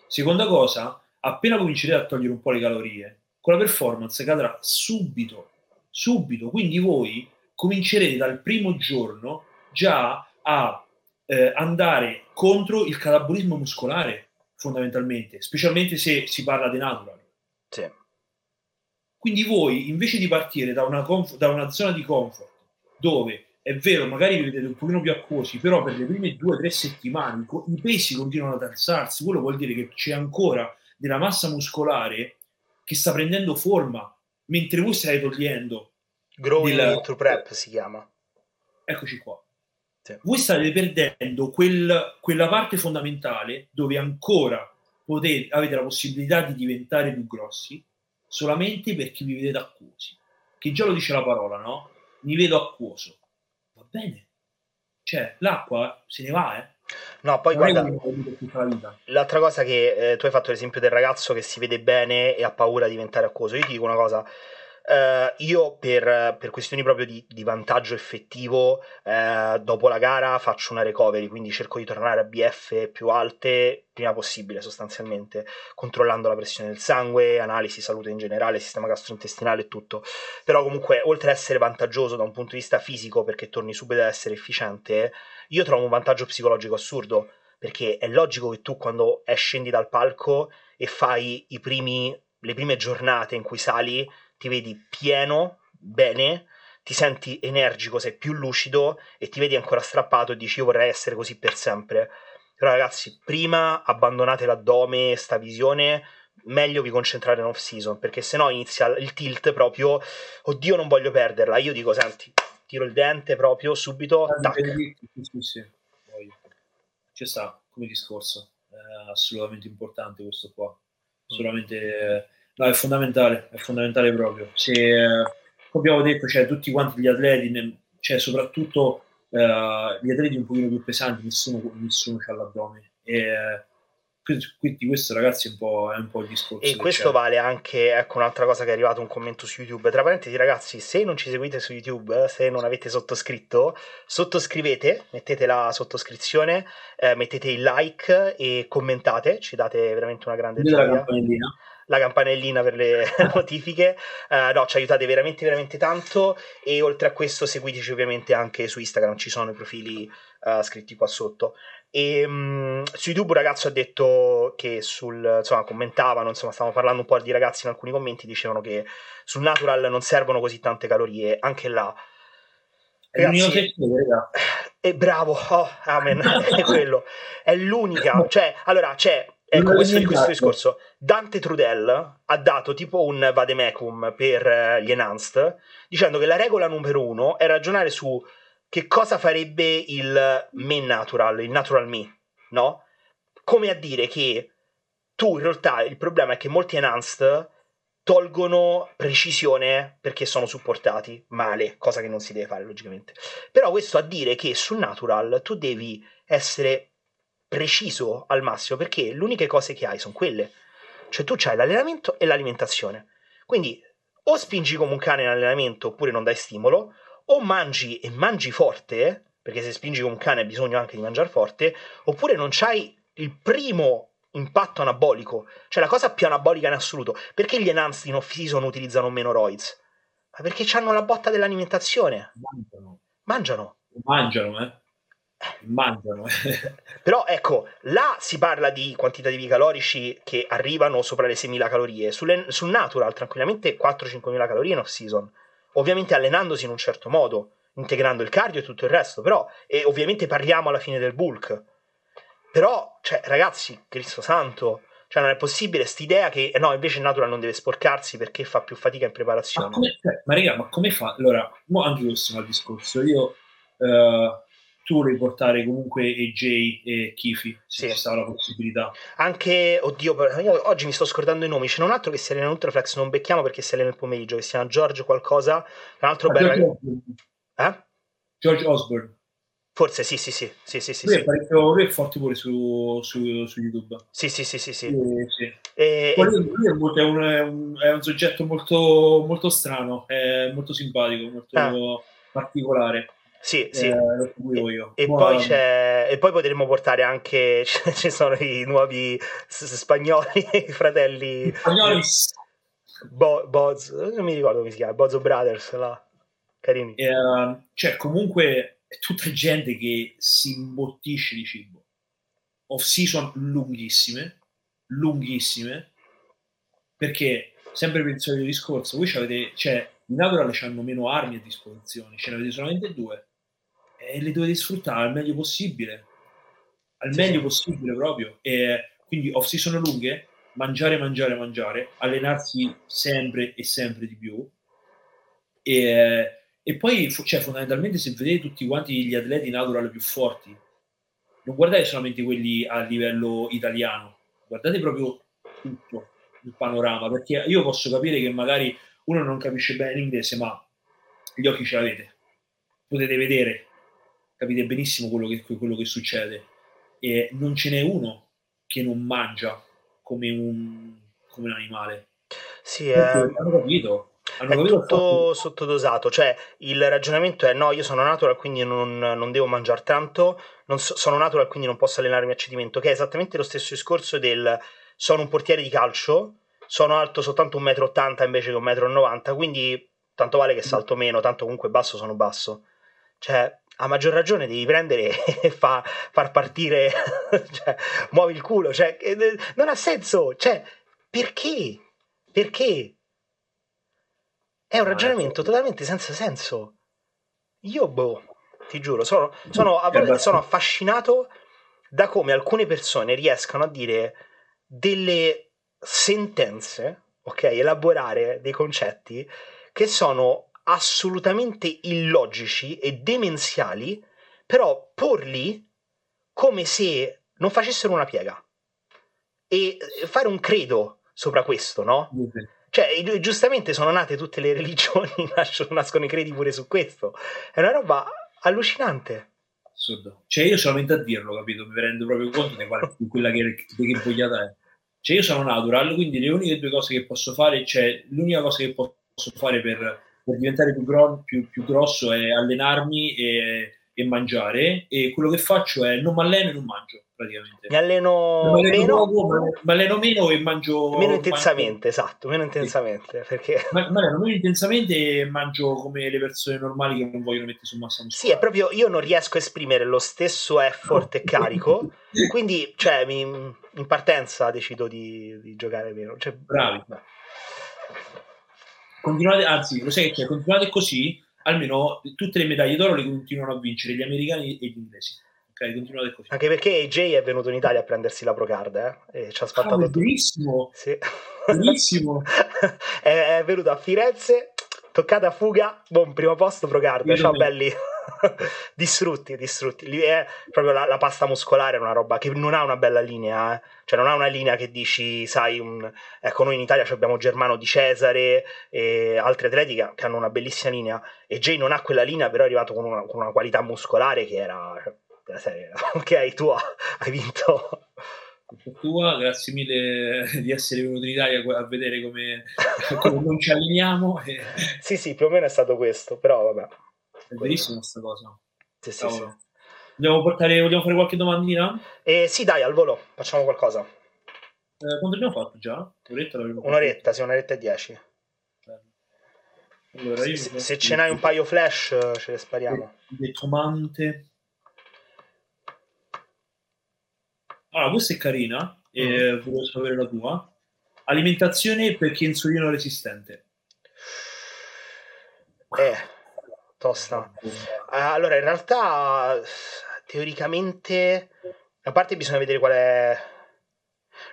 Seconda cosa, appena comincerete a togliere un po' le calorie, con la performance cadrà subito, subito, quindi voi comincerete dal primo giorno già a eh, andare contro il catabolismo muscolare, fondamentalmente, specialmente se si parla di natural. Sì. Quindi voi, invece di partire da una, comf- da una zona di comfort, dove è vero, magari vi vedete un pochino più acquosi, però per le prime due o tre settimane i pesi continuano ad alzarsi, quello vuol dire che c'è ancora della massa muscolare che sta prendendo forma mentre voi stai togliendo. Growing della... to prep si chiama. Eccoci qua. Sì. Voi state perdendo quel, quella parte fondamentale dove ancora potete, avete la possibilità di diventare più grossi solamente perché vi vedete acquosi. Che già lo dice la parola, no? Mi vedo acquoso bene. Cioè, l'acqua se ne va, eh. No, poi guarda, l'altra cosa che eh, tu hai fatto l'esempio del ragazzo che si vede bene e ha paura di diventare acquoso. Io ti dico una cosa, Uh, io per, per, questioni proprio di, di vantaggio effettivo, uh, dopo la gara faccio una recovery, quindi cerco di tornare a BF più alte prima possibile, sostanzialmente, controllando la pressione del sangue, analisi, salute in generale, sistema gastrointestinale e tutto. Però comunque, oltre ad essere vantaggioso da un punto di vista fisico, perché torni subito ad essere efficiente, io trovo un vantaggio psicologico assurdo, perché è logico che tu quando scendi dal palco e fai primi, le prime giornate in cui sali, ti vedi pieno, bene, ti senti energico, sei più lucido e ti vedi ancora strappato e dici io vorrei essere così per sempre. Però ragazzi, prima abbandonate l'addome, sta visione, meglio vi concentrare in off season, perché sennò inizia il tilt proprio, oddio non voglio perderla, io dico senti, tiro il dente proprio subito, tac. Sì, sì, Ci sta come discorso, è assolutamente importante questo qua, solamente... Eh No, è fondamentale, è fondamentale proprio. Se, eh, come abbiamo detto, cioè, tutti quanti gli atleti, cioè, soprattutto eh, gli atleti un pochino più pesanti, nessuno, nessuno ha l'addome. E, eh, quindi questo ragazzi è un po', è un po il discorso. E questo c'è. vale anche, ecco un'altra cosa che è arrivato un commento su YouTube. Tra parentesi ragazzi, se non ci seguite su YouTube, se non avete sottoscritto, sottoscrivete, mettete la sottoscrizione, eh, mettete il like e commentate, ci date veramente una grande gioia. La campanellina per le notifiche. Uh, no, ci aiutate veramente, veramente tanto. E oltre a questo, seguiteci ovviamente anche su Instagram, ci sono i profili uh, scritti qua sotto. E um, su YouTube un ragazzo ha detto che sul insomma commentavano, insomma, stavamo parlando un po' di ragazzi in alcuni commenti, dicevano che sul natural non servono così tante calorie, anche là. Ragazzi, è bravo, oh, amen, è quello. È l'unica, cioè, allora c'è Ecco, questo, questo discorso. Dante Trudel ha dato tipo un vademecum per eh, gli enhanced, dicendo che la regola numero uno è ragionare su che cosa farebbe il me natural, il natural me, no? Come a dire che tu in realtà il problema è che molti enhanced tolgono precisione perché sono supportati male, cosa che non si deve fare logicamente. Però questo a dire che sul natural tu devi essere preciso al massimo perché le uniche cose che hai sono quelle. Cioè tu hai l'allenamento e l'alimentazione. Quindi o spingi come un cane in allenamento oppure non dai stimolo, o mangi e mangi forte, perché se spingi come un cane hai bisogno anche di mangiare forte, oppure non c'hai il primo impatto anabolico, cioè la cosa più anabolica in assoluto. Perché gli enhanced in off-season utilizzano meno roids? Ma perché hanno la botta dell'alimentazione. Mangiano. Mangiano. Mangiano, eh mangiano. Però ecco, là si parla di quantitativi calorici che arrivano sopra le 6.000 calorie. Sulle, sul natural, tranquillamente 4-5.000 calorie in off-season. Ovviamente allenandosi in un certo modo, integrando il cardio e tutto il resto, però, e ovviamente parliamo alla fine del bulk. Però, cioè, ragazzi, Cristo santo, cioè non è possibile quest'idea che eh, no, invece il natural non deve sporcarsi perché fa più fatica in preparazione. Ma, come, cioè, ma raga, ma come fa? Allora, anche questo è un discorso. Io... Uh tu vuoi portare comunque AJ e Kifi se sì. ci sarà la possibilità. Anche, oddio, io oggi mi sto scordando i nomi. C'è un altro che si allena in Ultraflex, non becchiamo perché si allena nel pomeriggio, che si chiama George qualcosa. Un altro ah, bel eh? George Osborne. Forse sì, sì, sì, sì, sì, sì, lui, È parecchio, lui è forte pure su, su, su YouTube. Sì, sì, sì, sì. sì. Eh, sì. E, lui, è, molto, è, un, è, un, è, un, soggetto molto, molto strano, è molto simpatico, molto ah. particolare. Sì, sì. Eh, e, poi c'è, e, poi potremmo portare anche, ci sono i nuovi spagnoli, i fratelli. Spagnoli. Bo, Boz, non mi ricordo come si chiama, Bozo Brothers, là. carini. Eh, cioè, comunque è tutta gente che si imbottisce di cibo. Off-season lunghissime, lunghissime, perché sempre per il solito discorso, voi avete, cioè, i natural hanno meno armi a disposizione, ce ne avete solamente due e le dovete sfruttare al meglio possibile, al sì. meglio possibile proprio. E quindi off season lunghe, mangiare, mangiare, mangiare, allenarsi sempre e sempre di più. E, e poi, cioè, fondamentalmente, se vedete tutti quanti gli atleti natural più forti, non guardate solamente quelli a livello italiano, guardate proprio tutto il panorama, perché io posso capire che magari uno non capisce bene l'inglese, ma gli occhi ce l'avete, potete vedere capite benissimo quello che, quello che succede. E non ce n'è uno che non mangia come un, come un animale. Sì, è... hanno capito. Hanno è capito tutto sottodosato, cioè il ragionamento è no, io sono natural quindi non, non devo mangiare tanto, so, sono natural quindi non posso allenarmi a cedimento, che è esattamente lo stesso discorso del sono un portiere di calcio, sono alto soltanto 1,80 m invece che 1,90 m, quindi tanto vale che salto meno, tanto comunque basso sono basso. Cioè, a maggior ragione devi prendere e fa, far partire, cioè, muovi il culo, cioè, non ha senso, cioè, perché? Perché? È un ragionamento totalmente senza senso. Io, boh, ti giuro, sono, sono, sono affascinato da come alcune persone riescano a dire delle sentenze, ok, elaborare dei concetti che sono assolutamente illogici e demenziali, però porli come se non facessero una piega e fare un credo sopra questo, no? Cioè, giustamente sono nate tutte le religioni, nascono i credi pure su questo. È una roba allucinante. Assurdo. Cioè, io solamente a dirlo, capito? Mi rendo proprio conto di, quale, di quella che, che vogliata è. Cioè, io sono natural, quindi le uniche due cose che posso fare, cioè, l'unica cosa che posso fare per per diventare più, gro- più, più, grosso è allenarmi e, e mangiare e quello che faccio è non mi alleno e non mangio praticamente. Mi alleno, mi alleno meno, mi alleno meno e mangio meno intensamente, mangio... esatto, meno intensamente, sì. perché ma, mi alleno meno intensamente e mangio come le persone normali che non vogliono mettere su massa muscolare. Sì, è proprio io non riesco a esprimere lo stesso effort e carico, quindi cioè mi, in partenza decido di, di giocare meno. Cioè, Bravi. Beh. Continuate, anzi, lo sai che continuate così, almeno tutte le medaglie d'oro le continuano a vincere gli americani e gli inglesi. Ok, continuate così. Anche perché AJ è venuto in Italia a prendersi la Procard, eh? E ci ha spartato. Oh, benissimo! Sì. Benissimo! è, è, venuto a Firenze, toccata fuga, boom, primo posto Procard. Ciao belli! distrutti, distrutti. Lì è proprio la, la, pasta muscolare, è una roba che non ha una bella linea, eh? cioè non ha una linea che dici, sai, un... ecco, noi in Italia abbiamo Germano di Cesare e altri atleti che, che, hanno una bellissima linea, e Jay non ha quella linea, però è arrivato con una, con una qualità muscolare che era cioè, della serie, ok, tu hai vinto. Tua, grazie mille di essere venuto in Italia a vedere come, come non ci alliniamo. E... Sì, sì, più o meno è stato questo, però vabbè. È verissima questa cosa. Sì, sì, sì. Vogliamo, portare, vogliamo fare qualche domandina? Eh, sì, dai, al volo, facciamo qualcosa. Eh, quanto abbiamo fatto già? Un'oretta, un'oretta sì, un'oretta e dieci. Allora, se, se, se ce n'hai un paio flash, ce le spariamo. Detomante. Allora, questa è carina, e mm. volevo sapere la tua. Alimentazione per chi è insulino resistente. Eh, tosta. Allora, in realtà, teoricamente, a parte bisogna vedere qual è...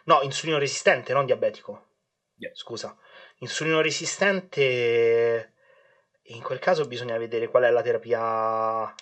No, insulino resistente, non diabetico. Yeah. Scusa. Insulino resistente, in quel caso bisogna vedere qual è la terapia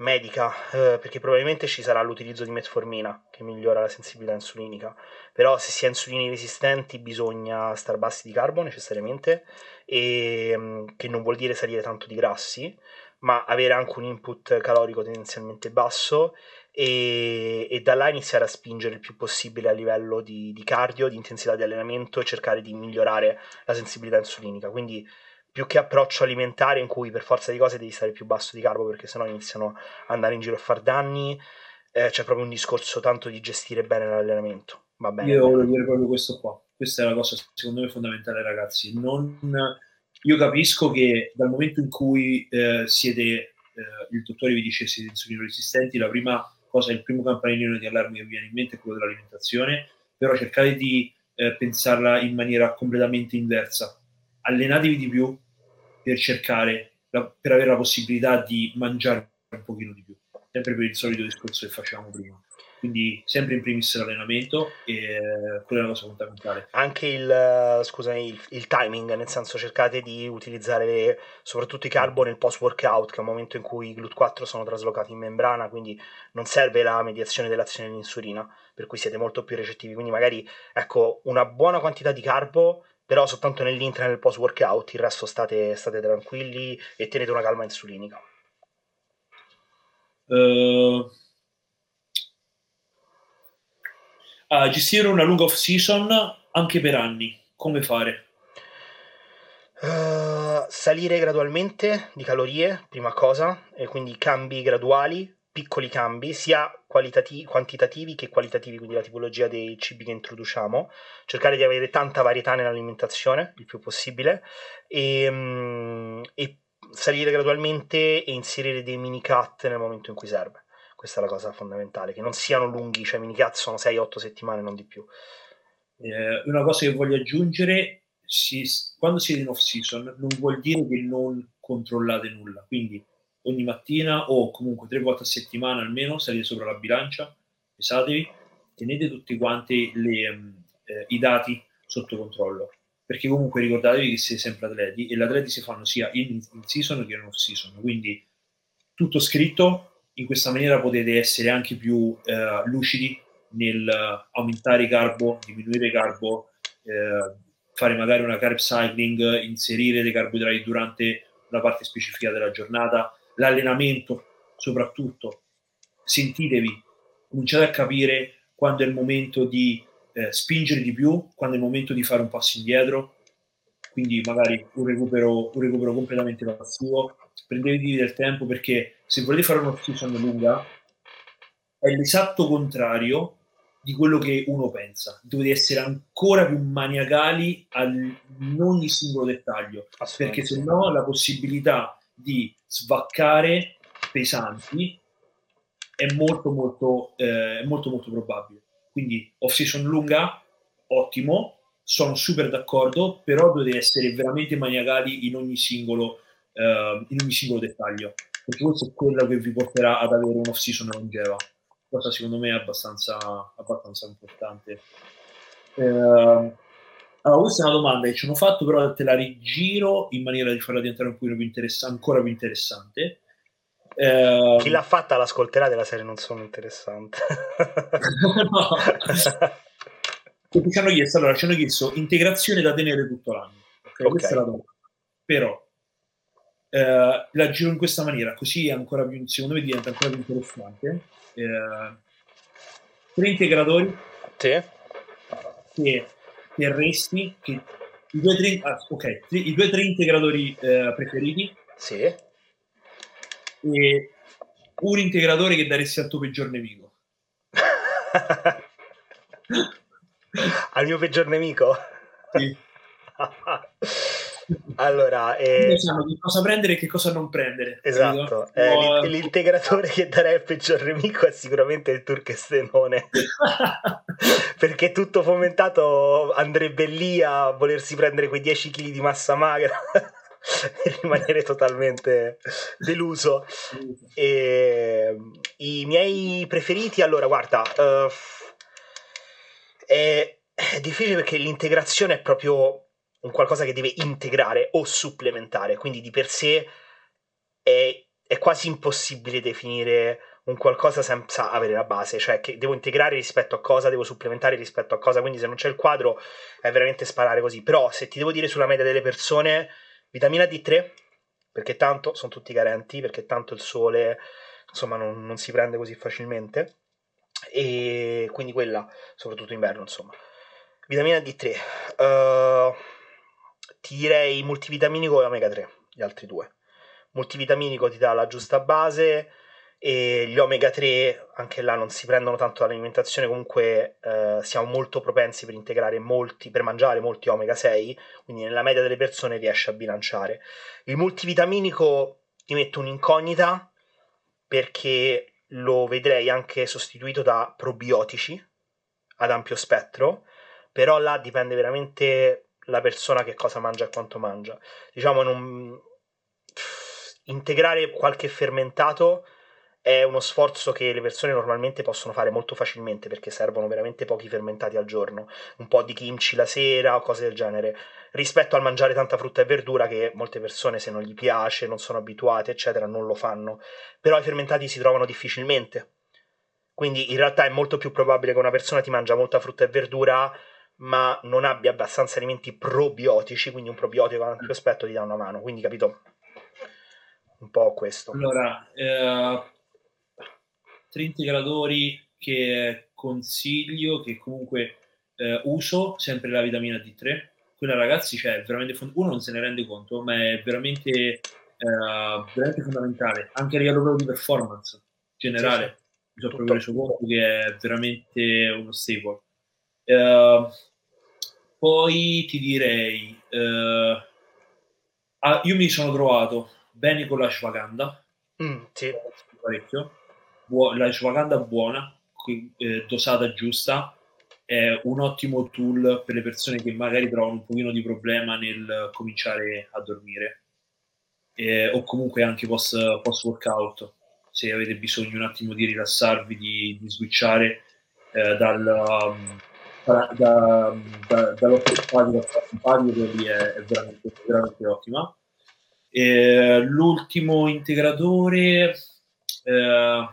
medica, eh, perché probabilmente ci sarà l'utilizzo di metformina che migliora la sensibilità insulinica. Però se si è insulini resistenti bisogna star bassi di carbo necessariamente, e, mm, che non vuol dire salire tanto di grassi, ma avere anche un input calorico tendenzialmente basso e, e, da là iniziare a spingere il più possibile a livello di, di cardio, di intensità di allenamento e cercare di migliorare la sensibilità insulinica. Quindi più che approccio alimentare in cui per forza di cose devi stare più basso di carbo perché sennò iniziano ad andare in giro a far danni, eh, c'è proprio un discorso tanto di gestire bene l'allenamento. Va bene. Io voglio dire proprio questo qua. Questa è la cosa secondo me fondamentale, ragazzi. Non, io capisco che dal momento in cui eh, siete, eh, il dottore vi dice siete insulino resistenti, la prima cosa, il primo campanellino di allarme che vi viene in mente è quello dell'alimentazione, però cercate di eh, pensarla in maniera completamente inversa allenatevi di più per cercare, la, per avere la possibilità di mangiare un pochino di più, sempre per il solito discorso che facevamo prima. Quindi sempre in primis l'allenamento e eh, quella è una cosa fondamentale. Anche il, scusami, il, il, timing, nel senso cercate di utilizzare le, soprattutto i carbo nel post workout, che è un momento in cui i GLUT4 sono traslocati in membrana, quindi non serve la mediazione dell'azione dell'insulina, per cui siete molto più recettivi. Quindi magari ecco una buona quantità di carbo però soltanto nell'intra e nel post workout, il resto state, state tranquilli e tenete una calma insulinica. Uh, uh, gestire una lunga off season anche per anni, come fare? Uh, salire gradualmente di calorie, prima cosa, e quindi cambi graduali, piccoli cambi, sia qualitati- quantitativi che qualitativi, quindi la tipologia dei cibi che introduciamo, cercare di avere tanta varietà nell'alimentazione, il più possibile, e, um, e salire gradualmente e inserire dei mini cut nel momento in cui serve. Questa è la cosa fondamentale, che non siano lunghi, cioè mini cut sono 6-8 settimane, non di più. Eh, una cosa che voglio aggiungere, si, quando siete in off season non vuol dire che non controllate nulla, quindi ogni mattina o comunque tre volte a settimana almeno salite sopra la bilancia, pesatevi, tenete tutti quanti le, mm, eh, i dati sotto controllo. Perché comunque ricordatevi che siete sempre atleti e gli atleti si fanno sia in, in season che in off season. Quindi tutto scritto, in questa maniera potete essere anche più eh, lucidi nel aumentare i carbo, diminuire carbo, eh, fare magari una carb cycling, inserire dei carboidrati durante una parte specifica della giornata, l'allenamento soprattutto, sentitevi, cominciate a capire quando è il momento di eh, spingere di più, quando è il momento di fare un passo indietro, quindi magari un recupero, un recupero completamente passivo, prendetevi del tempo perché se volete fare una season lunga è l'esatto contrario di quello che uno pensa. Dovete essere ancora più maniacali al, in ogni singolo dettaglio, perché se no la possibilità di svaccare pesanti è molto molto, eh, molto molto probabile. Quindi off season lunga, ottimo, sono super d'accordo, però dovete essere veramente maniacali in ogni singolo, uh, in ogni singolo dettaglio, perché questo è quello che vi porterà ad avere un off-season longeva, cosa secondo me è abbastanza, abbastanza importante. Uh, allora, questa è una domanda che ci hanno fatto, però te la rigiro in maniera di farla diventare un pochino più interessante, ancora più interessante. Uh, Chi l'ha fatta l'ascolterà della serie non sono interessante. no. ci hanno chiesto, allora, ci hanno chiesto integrazione da tenere tutto l'anno. Okay? Okay. Questa è la domanda. Però eh, la giro in questa maniera, così è ancora più, secondo me diventa ancora più interessante. Eh, tre integratori sì. che terresti, che i due tre, ah, okay, i due tre integratori eh, preferiti. Sì. E un integratore che daresti al tuo peggior nemico. Al mio peggior nemico? Sì. allora, eh... sanno che cosa prendere e che cosa non prendere. Esatto, eh, l'integratore che darei al peggior nemico è sicuramente il turchestenone. Perché tutto fomentato andrebbe lì a volersi prendere quei 10 kg di massa magra e rimanere totalmente deluso. E, I miei preferiti, allora, guarda... Uh, è, è difficile perché l'integrazione è proprio un qualcosa che deve integrare o supplementare, quindi di per sé è, è quasi impossibile definire un qualcosa senza avere la base, cioè che devo integrare rispetto a cosa, devo supplementare rispetto a cosa, quindi se non c'è il quadro è veramente sparare così, però se ti devo dire sulla media delle persone, vitamina D3, perché tanto sono tutti carenti, perché tanto il sole insomma non, non si prende così facilmente, e quindi quella, soprattutto inverno, insomma. Vitamina D3. Uh, ti direi multivitaminico e omega 3, gli altri due. Multivitaminico ti dà la giusta base e gli omega 3 anche là non si prendono tanto dall'alimentazione, comunque uh, siamo molto propensi per integrare molti, per mangiare molti omega 6, quindi nella media delle persone riesce a bilanciare. Il multivitaminico ti metto un'incognita perché lo vedrei anche sostituito da probiotici ad ampio spettro, però là dipende veramente la persona che cosa mangia e quanto mangia. Diciamo, non... integrare qualche fermentato è uno sforzo che le persone normalmente possono fare molto facilmente perché servono veramente pochi fermentati al giorno, un po' di kimchi la sera o cose del genere, rispetto al mangiare tanta frutta e verdura che molte persone se non gli piace, non sono abituate, eccetera, non lo fanno. Però i fermentati si trovano difficilmente. Quindi in realtà è molto più probabile che una persona ti mangia molta frutta e verdura ma non abbia abbastanza alimenti probiotici, quindi un probiotico ad ampio aspetto ti dà una mano. Quindi capito? Un po' questo. Allora, eh, tre integratori che consiglio, che comunque eh, uso, sempre la vitamina D3. Quella ragazzi, cioè, veramente fond- uno non se ne rende conto, ma è veramente, eh, veramente fondamentale, anche a livello proprio di performance generale. Sì, sì. Mi sono proprio reso conto che è veramente uno staple. Uh, poi ti direi, uh, ah, io mi sono trovato bene con la Shvaganda, mm, sì. parecchio. Buo- la ashwagandha buona, eh, dosata giusta, è un ottimo tool per le persone che magari trovano un pochino di problema nel cominciare a dormire. Eh, o comunque anche post, post, workout se avete bisogno un attimo di rilassarvi, di, di switchare eh, dal, um, da, da, da, dall'otto al simpatico, lì è, è veramente, veramente ottima. E, l'ultimo integratore eh,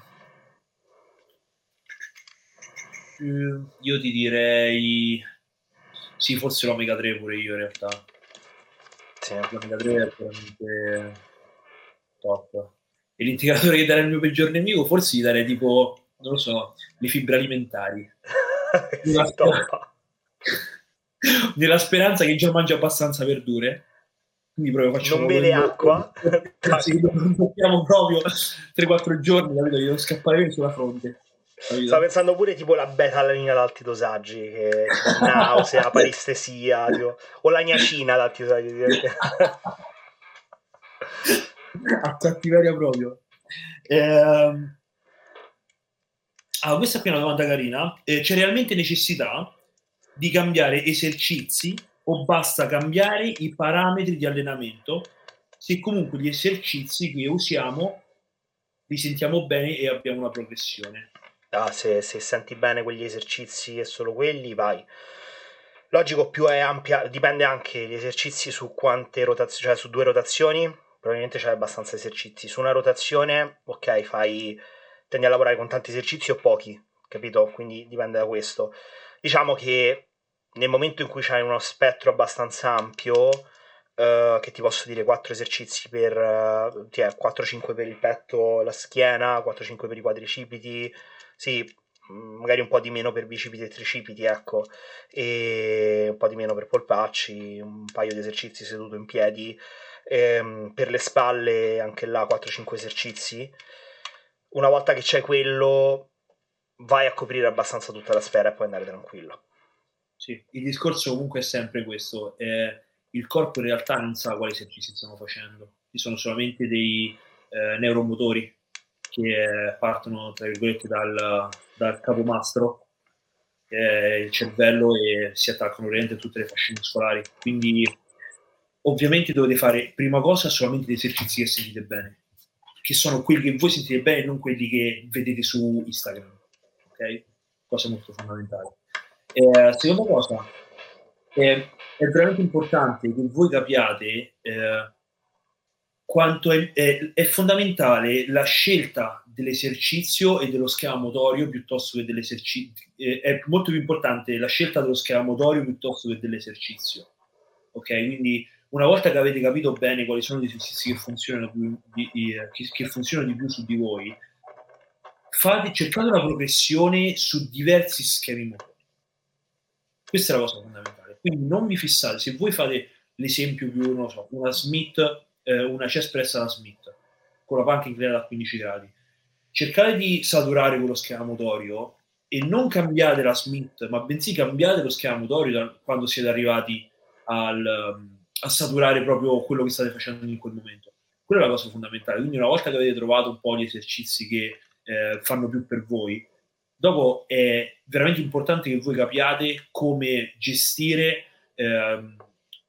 io ti direi sì, forse l'omega 3 pure io in realtà. Sì. L'omega 3 è veramente top. E l'integratore che darei al mio peggior nemico, forse gli darei tipo, non lo so, le fibre alimentari. nella, speranza, nella speranza che già mangi abbastanza verdure. quindi proprio facciamo non beve acqua non tocchiamo proprio 3-4 giorni capito? devo scappare sulla fronte capito? stavo pensando pure tipo la beta-alanina ad alti dosaggi che nausea, parestesia tipo, o la niacina ad alti dosaggi a cattiveria proprio eh, ah, questa qui è una domanda carina eh, c'è realmente necessità di cambiare esercizi o basta cambiare i parametri di allenamento se comunque gli esercizi che usiamo li sentiamo bene e abbiamo una progressione. Ah, se, se senti bene quegli esercizi e solo quelli, vai. Logico, più è ampia, dipende anche gli esercizi su quante rotazioni, cioè su due rotazioni, probabilmente c'è abbastanza esercizi. Su una rotazione, ok, fai, tendi a lavorare con tanti esercizi o pochi, capito? Quindi dipende da questo. Diciamo che nel momento in cui c'hai uno spettro abbastanza ampio, uh, che ti posso dire 4 esercizi per eh, 4-5 per il petto, la schiena, 4-5 per i quadricipiti, sì, mm, magari un po' di meno per bicipiti e tricipiti, ecco, e un po' di meno per polpacci, un paio di esercizi seduto in piedi, ehm, per le spalle anche là 4-5 esercizi. Una volta che c'è quello, vai a coprire abbastanza tutta la sfera e puoi andare tranquillo. Sì, il discorso comunque è sempre questo. Eh, il corpo in realtà non sa quali esercizi stiamo facendo. Ci sono solamente dei eh, neuromotori che partono, tra virgolette, dal, dal capomastro, è il cervello, e si attaccano ovviamente a tutte le fasce muscolari. Quindi ovviamente dovete fare, prima cosa, solamente gli esercizi che sentite bene, che sono quelli che voi sentite bene, non quelli che vedete su Instagram. Ok? Cosa molto fondamentale. Eh, seconda cosa, eh, è veramente importante che voi capiate eh, quanto è, è, è, fondamentale la scelta dell'esercizio e dello schema motorio piuttosto che dell'esercizio. Eh, è molto più importante la scelta dello schema motorio piuttosto che dell'esercizio. Ok, quindi una volta che avete capito bene quali sono gli esercizi che funzionano, di, di, che, che funzionano di più su di voi, fate, cercate una progressione su diversi schemi motori questa è la cosa fondamentale. Quindi non vi fissate, se voi fate l'esempio più, non so, una Smith, eh, una chest press alla Smith, con la panca inclinata a 15 gradi, cercate di saturare quello schema motorio e non cambiate la Smith, ma bensì cambiate lo schema motorio da quando siete arrivati al, a saturare proprio quello che state facendo in quel momento. Quella è la cosa fondamentale. Quindi una volta che avete trovato un po' gli esercizi che eh, fanno più per voi, Dopo è veramente importante che voi capiate come gestire, ehm,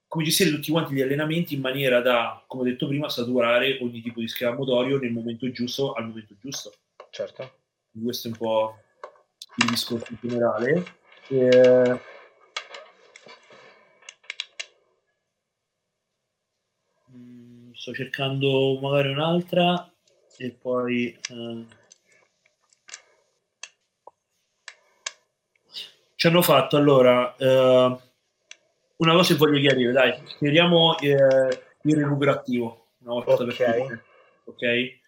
come gestire tutti quanti gli allenamenti in maniera da, come ho detto prima, saturare ogni tipo di schema motorio nel momento giusto, al momento giusto. Certo. Questo è un po' il discorso in generale. Eh, sto cercando magari un'altra e poi... Eh, ci hanno fatto allora eh, una cosa che voglio chiarire, dai, chiariamo eh, il recupero attivo una volta okay. per tutte. Ok?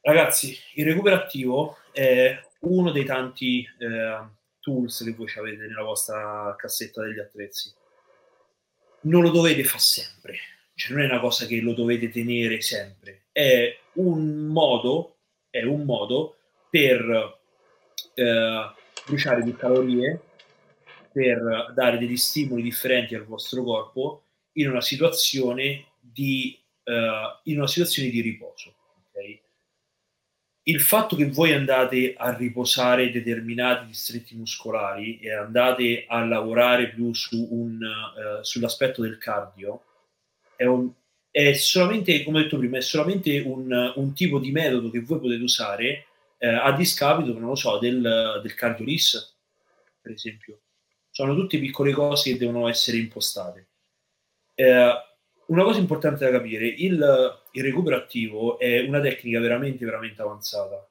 Ragazzi, il recupero attivo è uno dei tanti eh, tools che voi avete nella vostra cassetta degli attrezzi. Non lo dovete fare sempre, cioè non è una cosa che lo dovete tenere sempre, è un modo, è un modo per eh, bruciare più calorie per dare degli stimoli differenti al vostro corpo in una situazione di, uh, in una situazione di riposo. Okay? Il fatto che voi andate a riposare determinati distretti muscolari e andate a lavorare più su un, uh, sull'aspetto del cardio è, un, è, solamente, come ho detto prima, è solamente un, un tipo di metodo che voi potete usare eh, a discapito, non lo so, del, del cardio LIS, per esempio. Sono tutte piccole cose che devono essere impostate. Eh, una cosa importante da capire, il, il, recupero attivo è una tecnica veramente, veramente avanzata.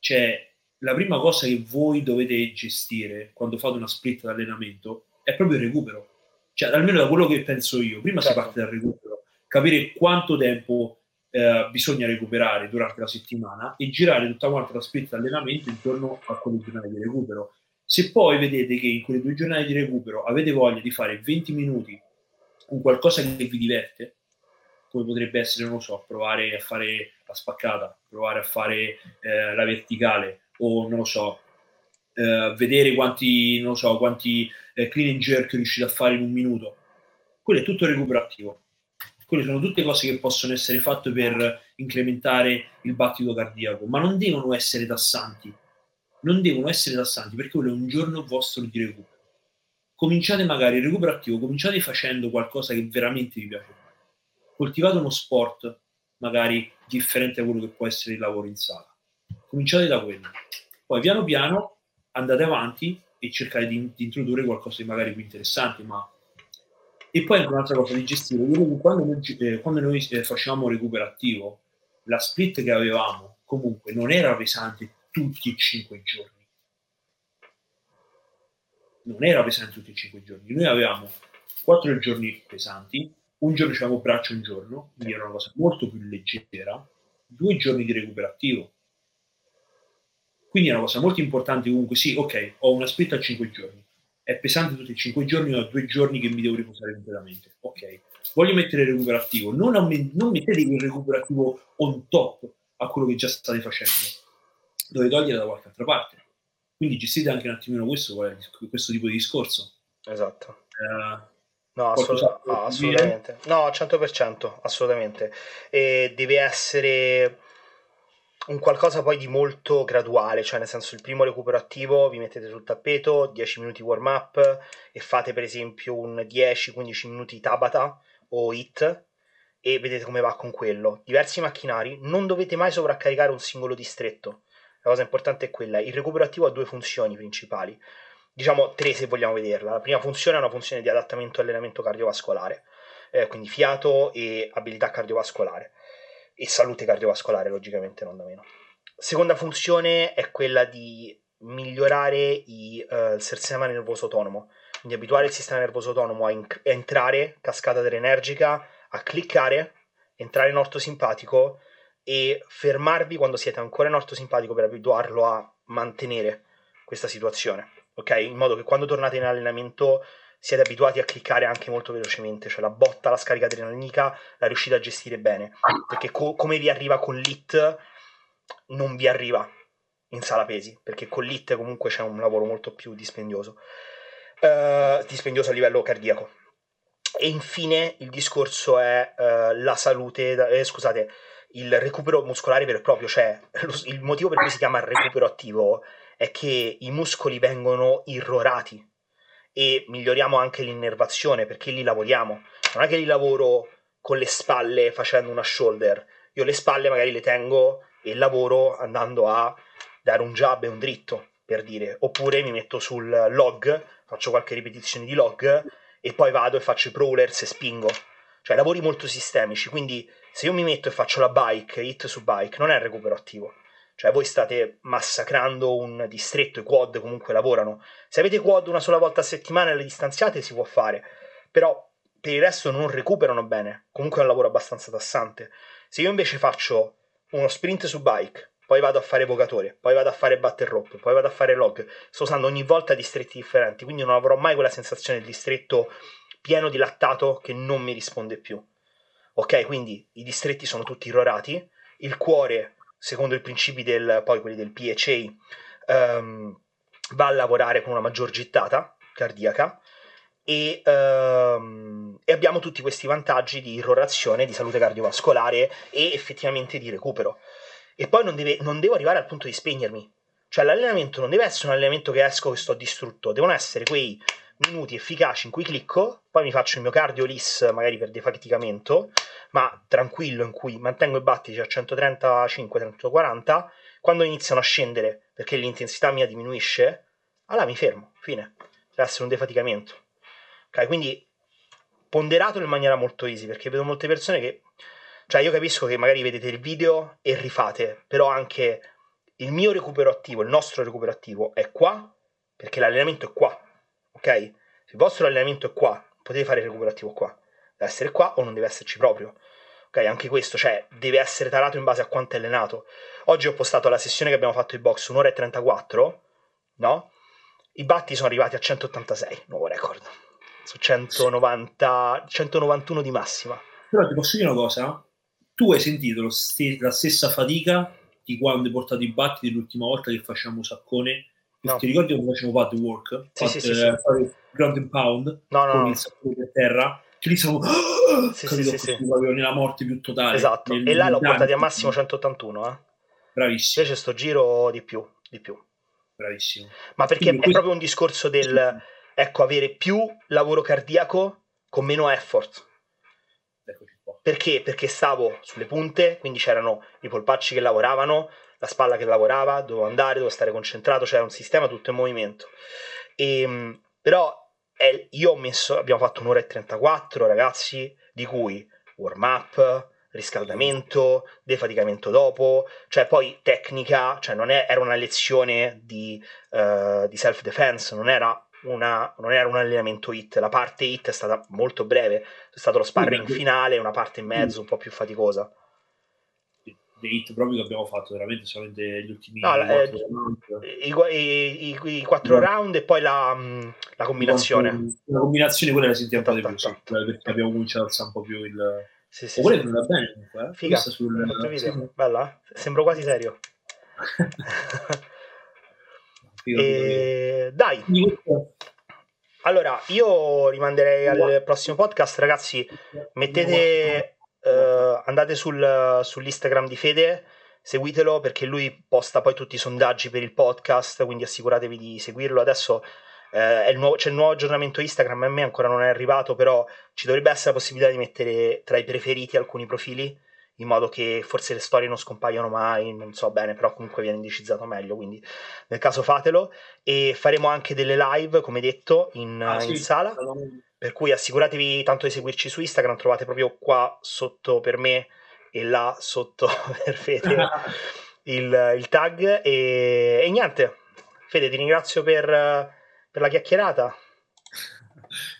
Cioè, la prima cosa che voi dovete gestire quando fate una split d'allenamento è proprio il recupero. Cioè, almeno da quello che penso io, prima certo. si parte dal recupero, capire quanto tempo eh, bisogna recuperare durante la settimana e girare tutta quanta la split allenamento intorno a quelle giornate di recupero. Se poi vedete che in quelle due giornate di recupero avete voglia di fare 20 minuti un qualcosa che vi diverte, come potrebbe essere, non lo so, provare a fare la spaccata, provare a fare eh, la verticale o non lo so, eh, vedere quanti, non so, quanti eh, clean and jerk riuscite a fare in un minuto. Quello è tutto recuperativo. Quelle sono tutte cose che possono essere fatte per incrementare il battito cardiaco, ma non devono essere tassanti. Non devono essere tassanti perché quello è un giorno vostro di recupero. Cominciate magari il recupero attivo, cominciate facendo qualcosa che veramente vi piace. Coltivate uno sport magari differente da quello che può essere il lavoro in sala. Cominciate da quello. Poi piano piano andate avanti e cercare di, di introdurre qualcosa di magari più interessante, ma e poi anche un'altra cosa di gestire, quando noi, eh, quando noi eh, facevamo recupero attivo, la split che avevamo comunque non era pesante tutti e cinque giorni. Non era pesante tutti e cinque giorni. Noi avevamo quattro giorni pesanti, un giorno facevamo braccio un giorno, quindi era una cosa molto più leggera, due giorni di recupero attivo. Quindi è una cosa molto importante comunque, sì, ok, ho una split a cinque giorni, è pesante tutti i 5 giorni, ho due giorni che mi devo riposare completamente. Ok, voglio mettere il recupero attivo, non, amm- non mettete il recupero attivo on top a quello che già state facendo, dovete togliere da qualche altra parte. Quindi gestite anche un attimino questo, questo tipo di discorso. Esatto. Uh, No, assolut- no, assolutamente. No, 100%, assolutamente. E deve essere un qualcosa poi di molto graduale, cioè nel senso il primo recupero attivo vi mettete sul tappeto, 10 minuti warm up e fate per esempio un 10-15 minuti Tabata o HIT e vedete come va con quello. Diversi macchinari, non dovete mai sovraccaricare un singolo distretto. La cosa importante è quella, il recupero attivo ha due funzioni principali, diciamo tre se vogliamo vederla. La prima funzione è una funzione di adattamento e allenamento cardiovascolare, eh, quindi fiato e abilità cardiovascolare e salute cardiovascolare, logicamente, non da meno. Seconda funzione è quella di migliorare i, uh, il sistema nervoso autonomo, quindi abituare il sistema nervoso autonomo a, in- a entrare, cascata adrenergica, a cliccare, entrare in orto simpatico e fermarvi quando siete ancora in orto simpatico per abituarlo a mantenere questa situazione, ok? In modo che quando tornate in allenamento siete abituati a cliccare anche molto velocemente, cioè la botta, la scarica adrenalinica la riuscite a gestire bene, perché co- come vi arriva con l'IT non vi arriva in sala pesi, perché con l'IT comunque c'è un lavoro molto più dispendioso, uh, dispendioso a livello cardiaco. E infine il discorso è uh, la salute, eh, scusate, il recupero muscolare vero e proprio, cioè lo, il motivo per cui si chiama recupero attivo è che i muscoli vengono irrorati e miglioriamo anche l'innervazione perché lì lavoriamo. Non è che li lavoro con le spalle facendo una shoulder, io le spalle magari le tengo e lavoro andando a dare un jab e un dritto, per dire, oppure mi metto sul log, faccio qualche ripetizione di log e poi vado e faccio i crawlers e spingo. Cioè lavori molto sistemici, quindi se io mi metto e faccio la bike, hit su bike, non è recupero attivo cioè voi state massacrando un distretto, i quad comunque lavorano. Se avete quad una sola volta a settimana e le distanziate si può fare, però per il resto non recuperano bene. Comunque è un lavoro abbastanza tassante. Se io invece faccio uno sprint su bike, poi vado a fare vocatore, poi vado a fare batter rope, poi vado a fare log, sto usando ogni volta distretti differenti, quindi non avrò mai quella sensazione del distretto pieno di lattato che non mi risponde più. Ok, quindi i distretti sono tutti irrorati, il cuore secondo i principi del, poi quelli del PHA, um, va a lavorare con una maggior gittata cardiaca e, um, e, abbiamo tutti questi vantaggi di irrorazione, di salute cardiovascolare e effettivamente di recupero. E poi non, deve, non devo arrivare al punto di spegnermi. Cioè l'allenamento non deve essere un allenamento che esco e sto distrutto, devono essere quei minuti efficaci in cui clicco, poi mi faccio il mio cardio LIS magari per defaticamento, ma tranquillo in cui mantengo i battiti a 135-140, quando iniziano a scendere perché l'intensità mia diminuisce, allora mi fermo, fine. Deve essere un defaticamento. Ok, quindi ponderatelo in maniera molto easy, perché vedo molte persone che... Cioè io capisco che magari vedete il video e rifate, però anche il mio recupero attivo, il nostro recupero attivo è qua, perché l'allenamento è qua, ok? Se il vostro allenamento è qua, potete fare il recupero attivo qua. Deve essere qua o non deve esserci proprio. Ok, anche questo, cioè, deve essere tarato in base a quanto è allenato. Oggi ho postato la sessione che abbiamo fatto in box, un'ora e 34, no? I batti sono arrivati a 186, nuovo record. su 190, 191 di massima. Però ti posso dire una cosa? Tu hai sentito st- la stessa fatica di quando hai portato i battiti l'ultima volta che facciamo saccone? No. Ti ricordi quando facciamo pad work? Sì, pad, sì, sì, eh, sì. ground and pound no, no, con no. il saccone per terra? Che lì siamo sì, sì, sì, sì. nella morte più totale. Esatto, e là l'ho portati a massimo 181. Eh? Bravissimo. Invece sto giro di più, di più. Bravissimo. Ma perché Quindi, è questo... proprio un discorso del, ecco, avere più lavoro cardiaco con meno effort. Perché? Perché stavo sulle punte, quindi c'erano i polpacci che lavoravano, la spalla che lavorava, dovevo andare, dovevo stare concentrato, c'era un sistema tutto in movimento. E, ehm, però eh, io ho messo, abbiamo fatto un'ora e 34 ragazzi, di cui warm up, riscaldamento, defaticamento dopo, cioè poi tecnica, cioè non è, era una lezione di, uh, di self-defense, non era, una, non era un allenamento hit, la parte hit è stata molto breve, è stato lo sparring finale, una parte in mezzo un po' più faticosa. Dei hit proprio che abbiamo fatto veramente solamente gli ultimi no, eh, i, i, i, i, quattro no. round e poi la, mm, la combinazione. La combinazione quella la sentiamo un po' di più, perché abbiamo cominciato a alzare un po' più il sì, sì, Oppure sì. andrà bene comunque. Eh? Figa, sul... Sì. Bella, sembro quasi serio. figo, e... Dai. Allora, io rimanderei al prossimo podcast, ragazzi. Mettete, uh, andate sul, sull'Instagram di Fede, seguitelo perché lui posta poi tutti i sondaggi per il podcast, quindi assicuratevi di seguirlo. Adesso eh, il nuovo, c'è il nuovo aggiornamento Instagram, a me ancora non è arrivato, però ci dovrebbe essere la possibilità di mettere tra i preferiti alcuni profili, in modo che forse le storie non scompaiono mai, non so bene, però comunque viene indicizzato meglio, quindi nel caso fatelo. E faremo anche delle live, come detto, in, ah, sì, in sala, per cui assicuratevi tanto di seguirci su Instagram, trovate proprio qua sotto per me e là sotto per Fede il, il tag. E, e niente, Fede, ti ringrazio per per la chiacchierata.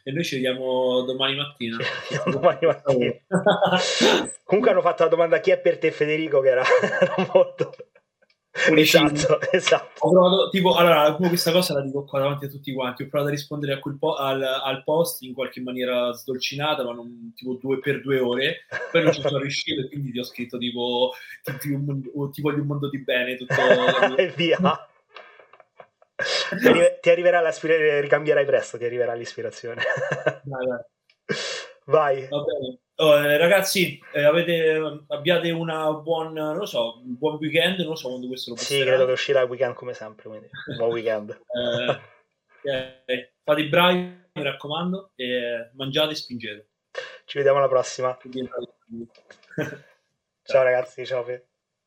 E noi ci vediamo domani mattina. Ci vediamo domani mattina. Comunque hanno fatto la domanda chi è per te Federico, che era, era molto... Esatto, esatto. Ho provato, tipo, allora, questa cosa la dico qua davanti a tutti quanti. Ho provato a rispondere po- al, al, post in qualche maniera sdolcinata, ma non tipo due per due ore. Poi non ci sono riuscito e quindi ti ho scritto tipo ti, ti, ti voglio un mondo di bene. Tutto... e via ti, arri- ti, arriverà l'aspirazione, ricambierai presto, ti arriverà l'ispirazione. Vai, vai. Vai. Eh, ragazzi, eh, avete, abbiate una buon, non lo so, un buon weekend, non so quando questo lo posterà. Sì, credo che uscirà il weekend come sempre, quindi buon weekend. eh. Fate i bravi, mi raccomando, e mangiate e spingete. Ci vediamo alla prossima. ciao ragazzi, ciao.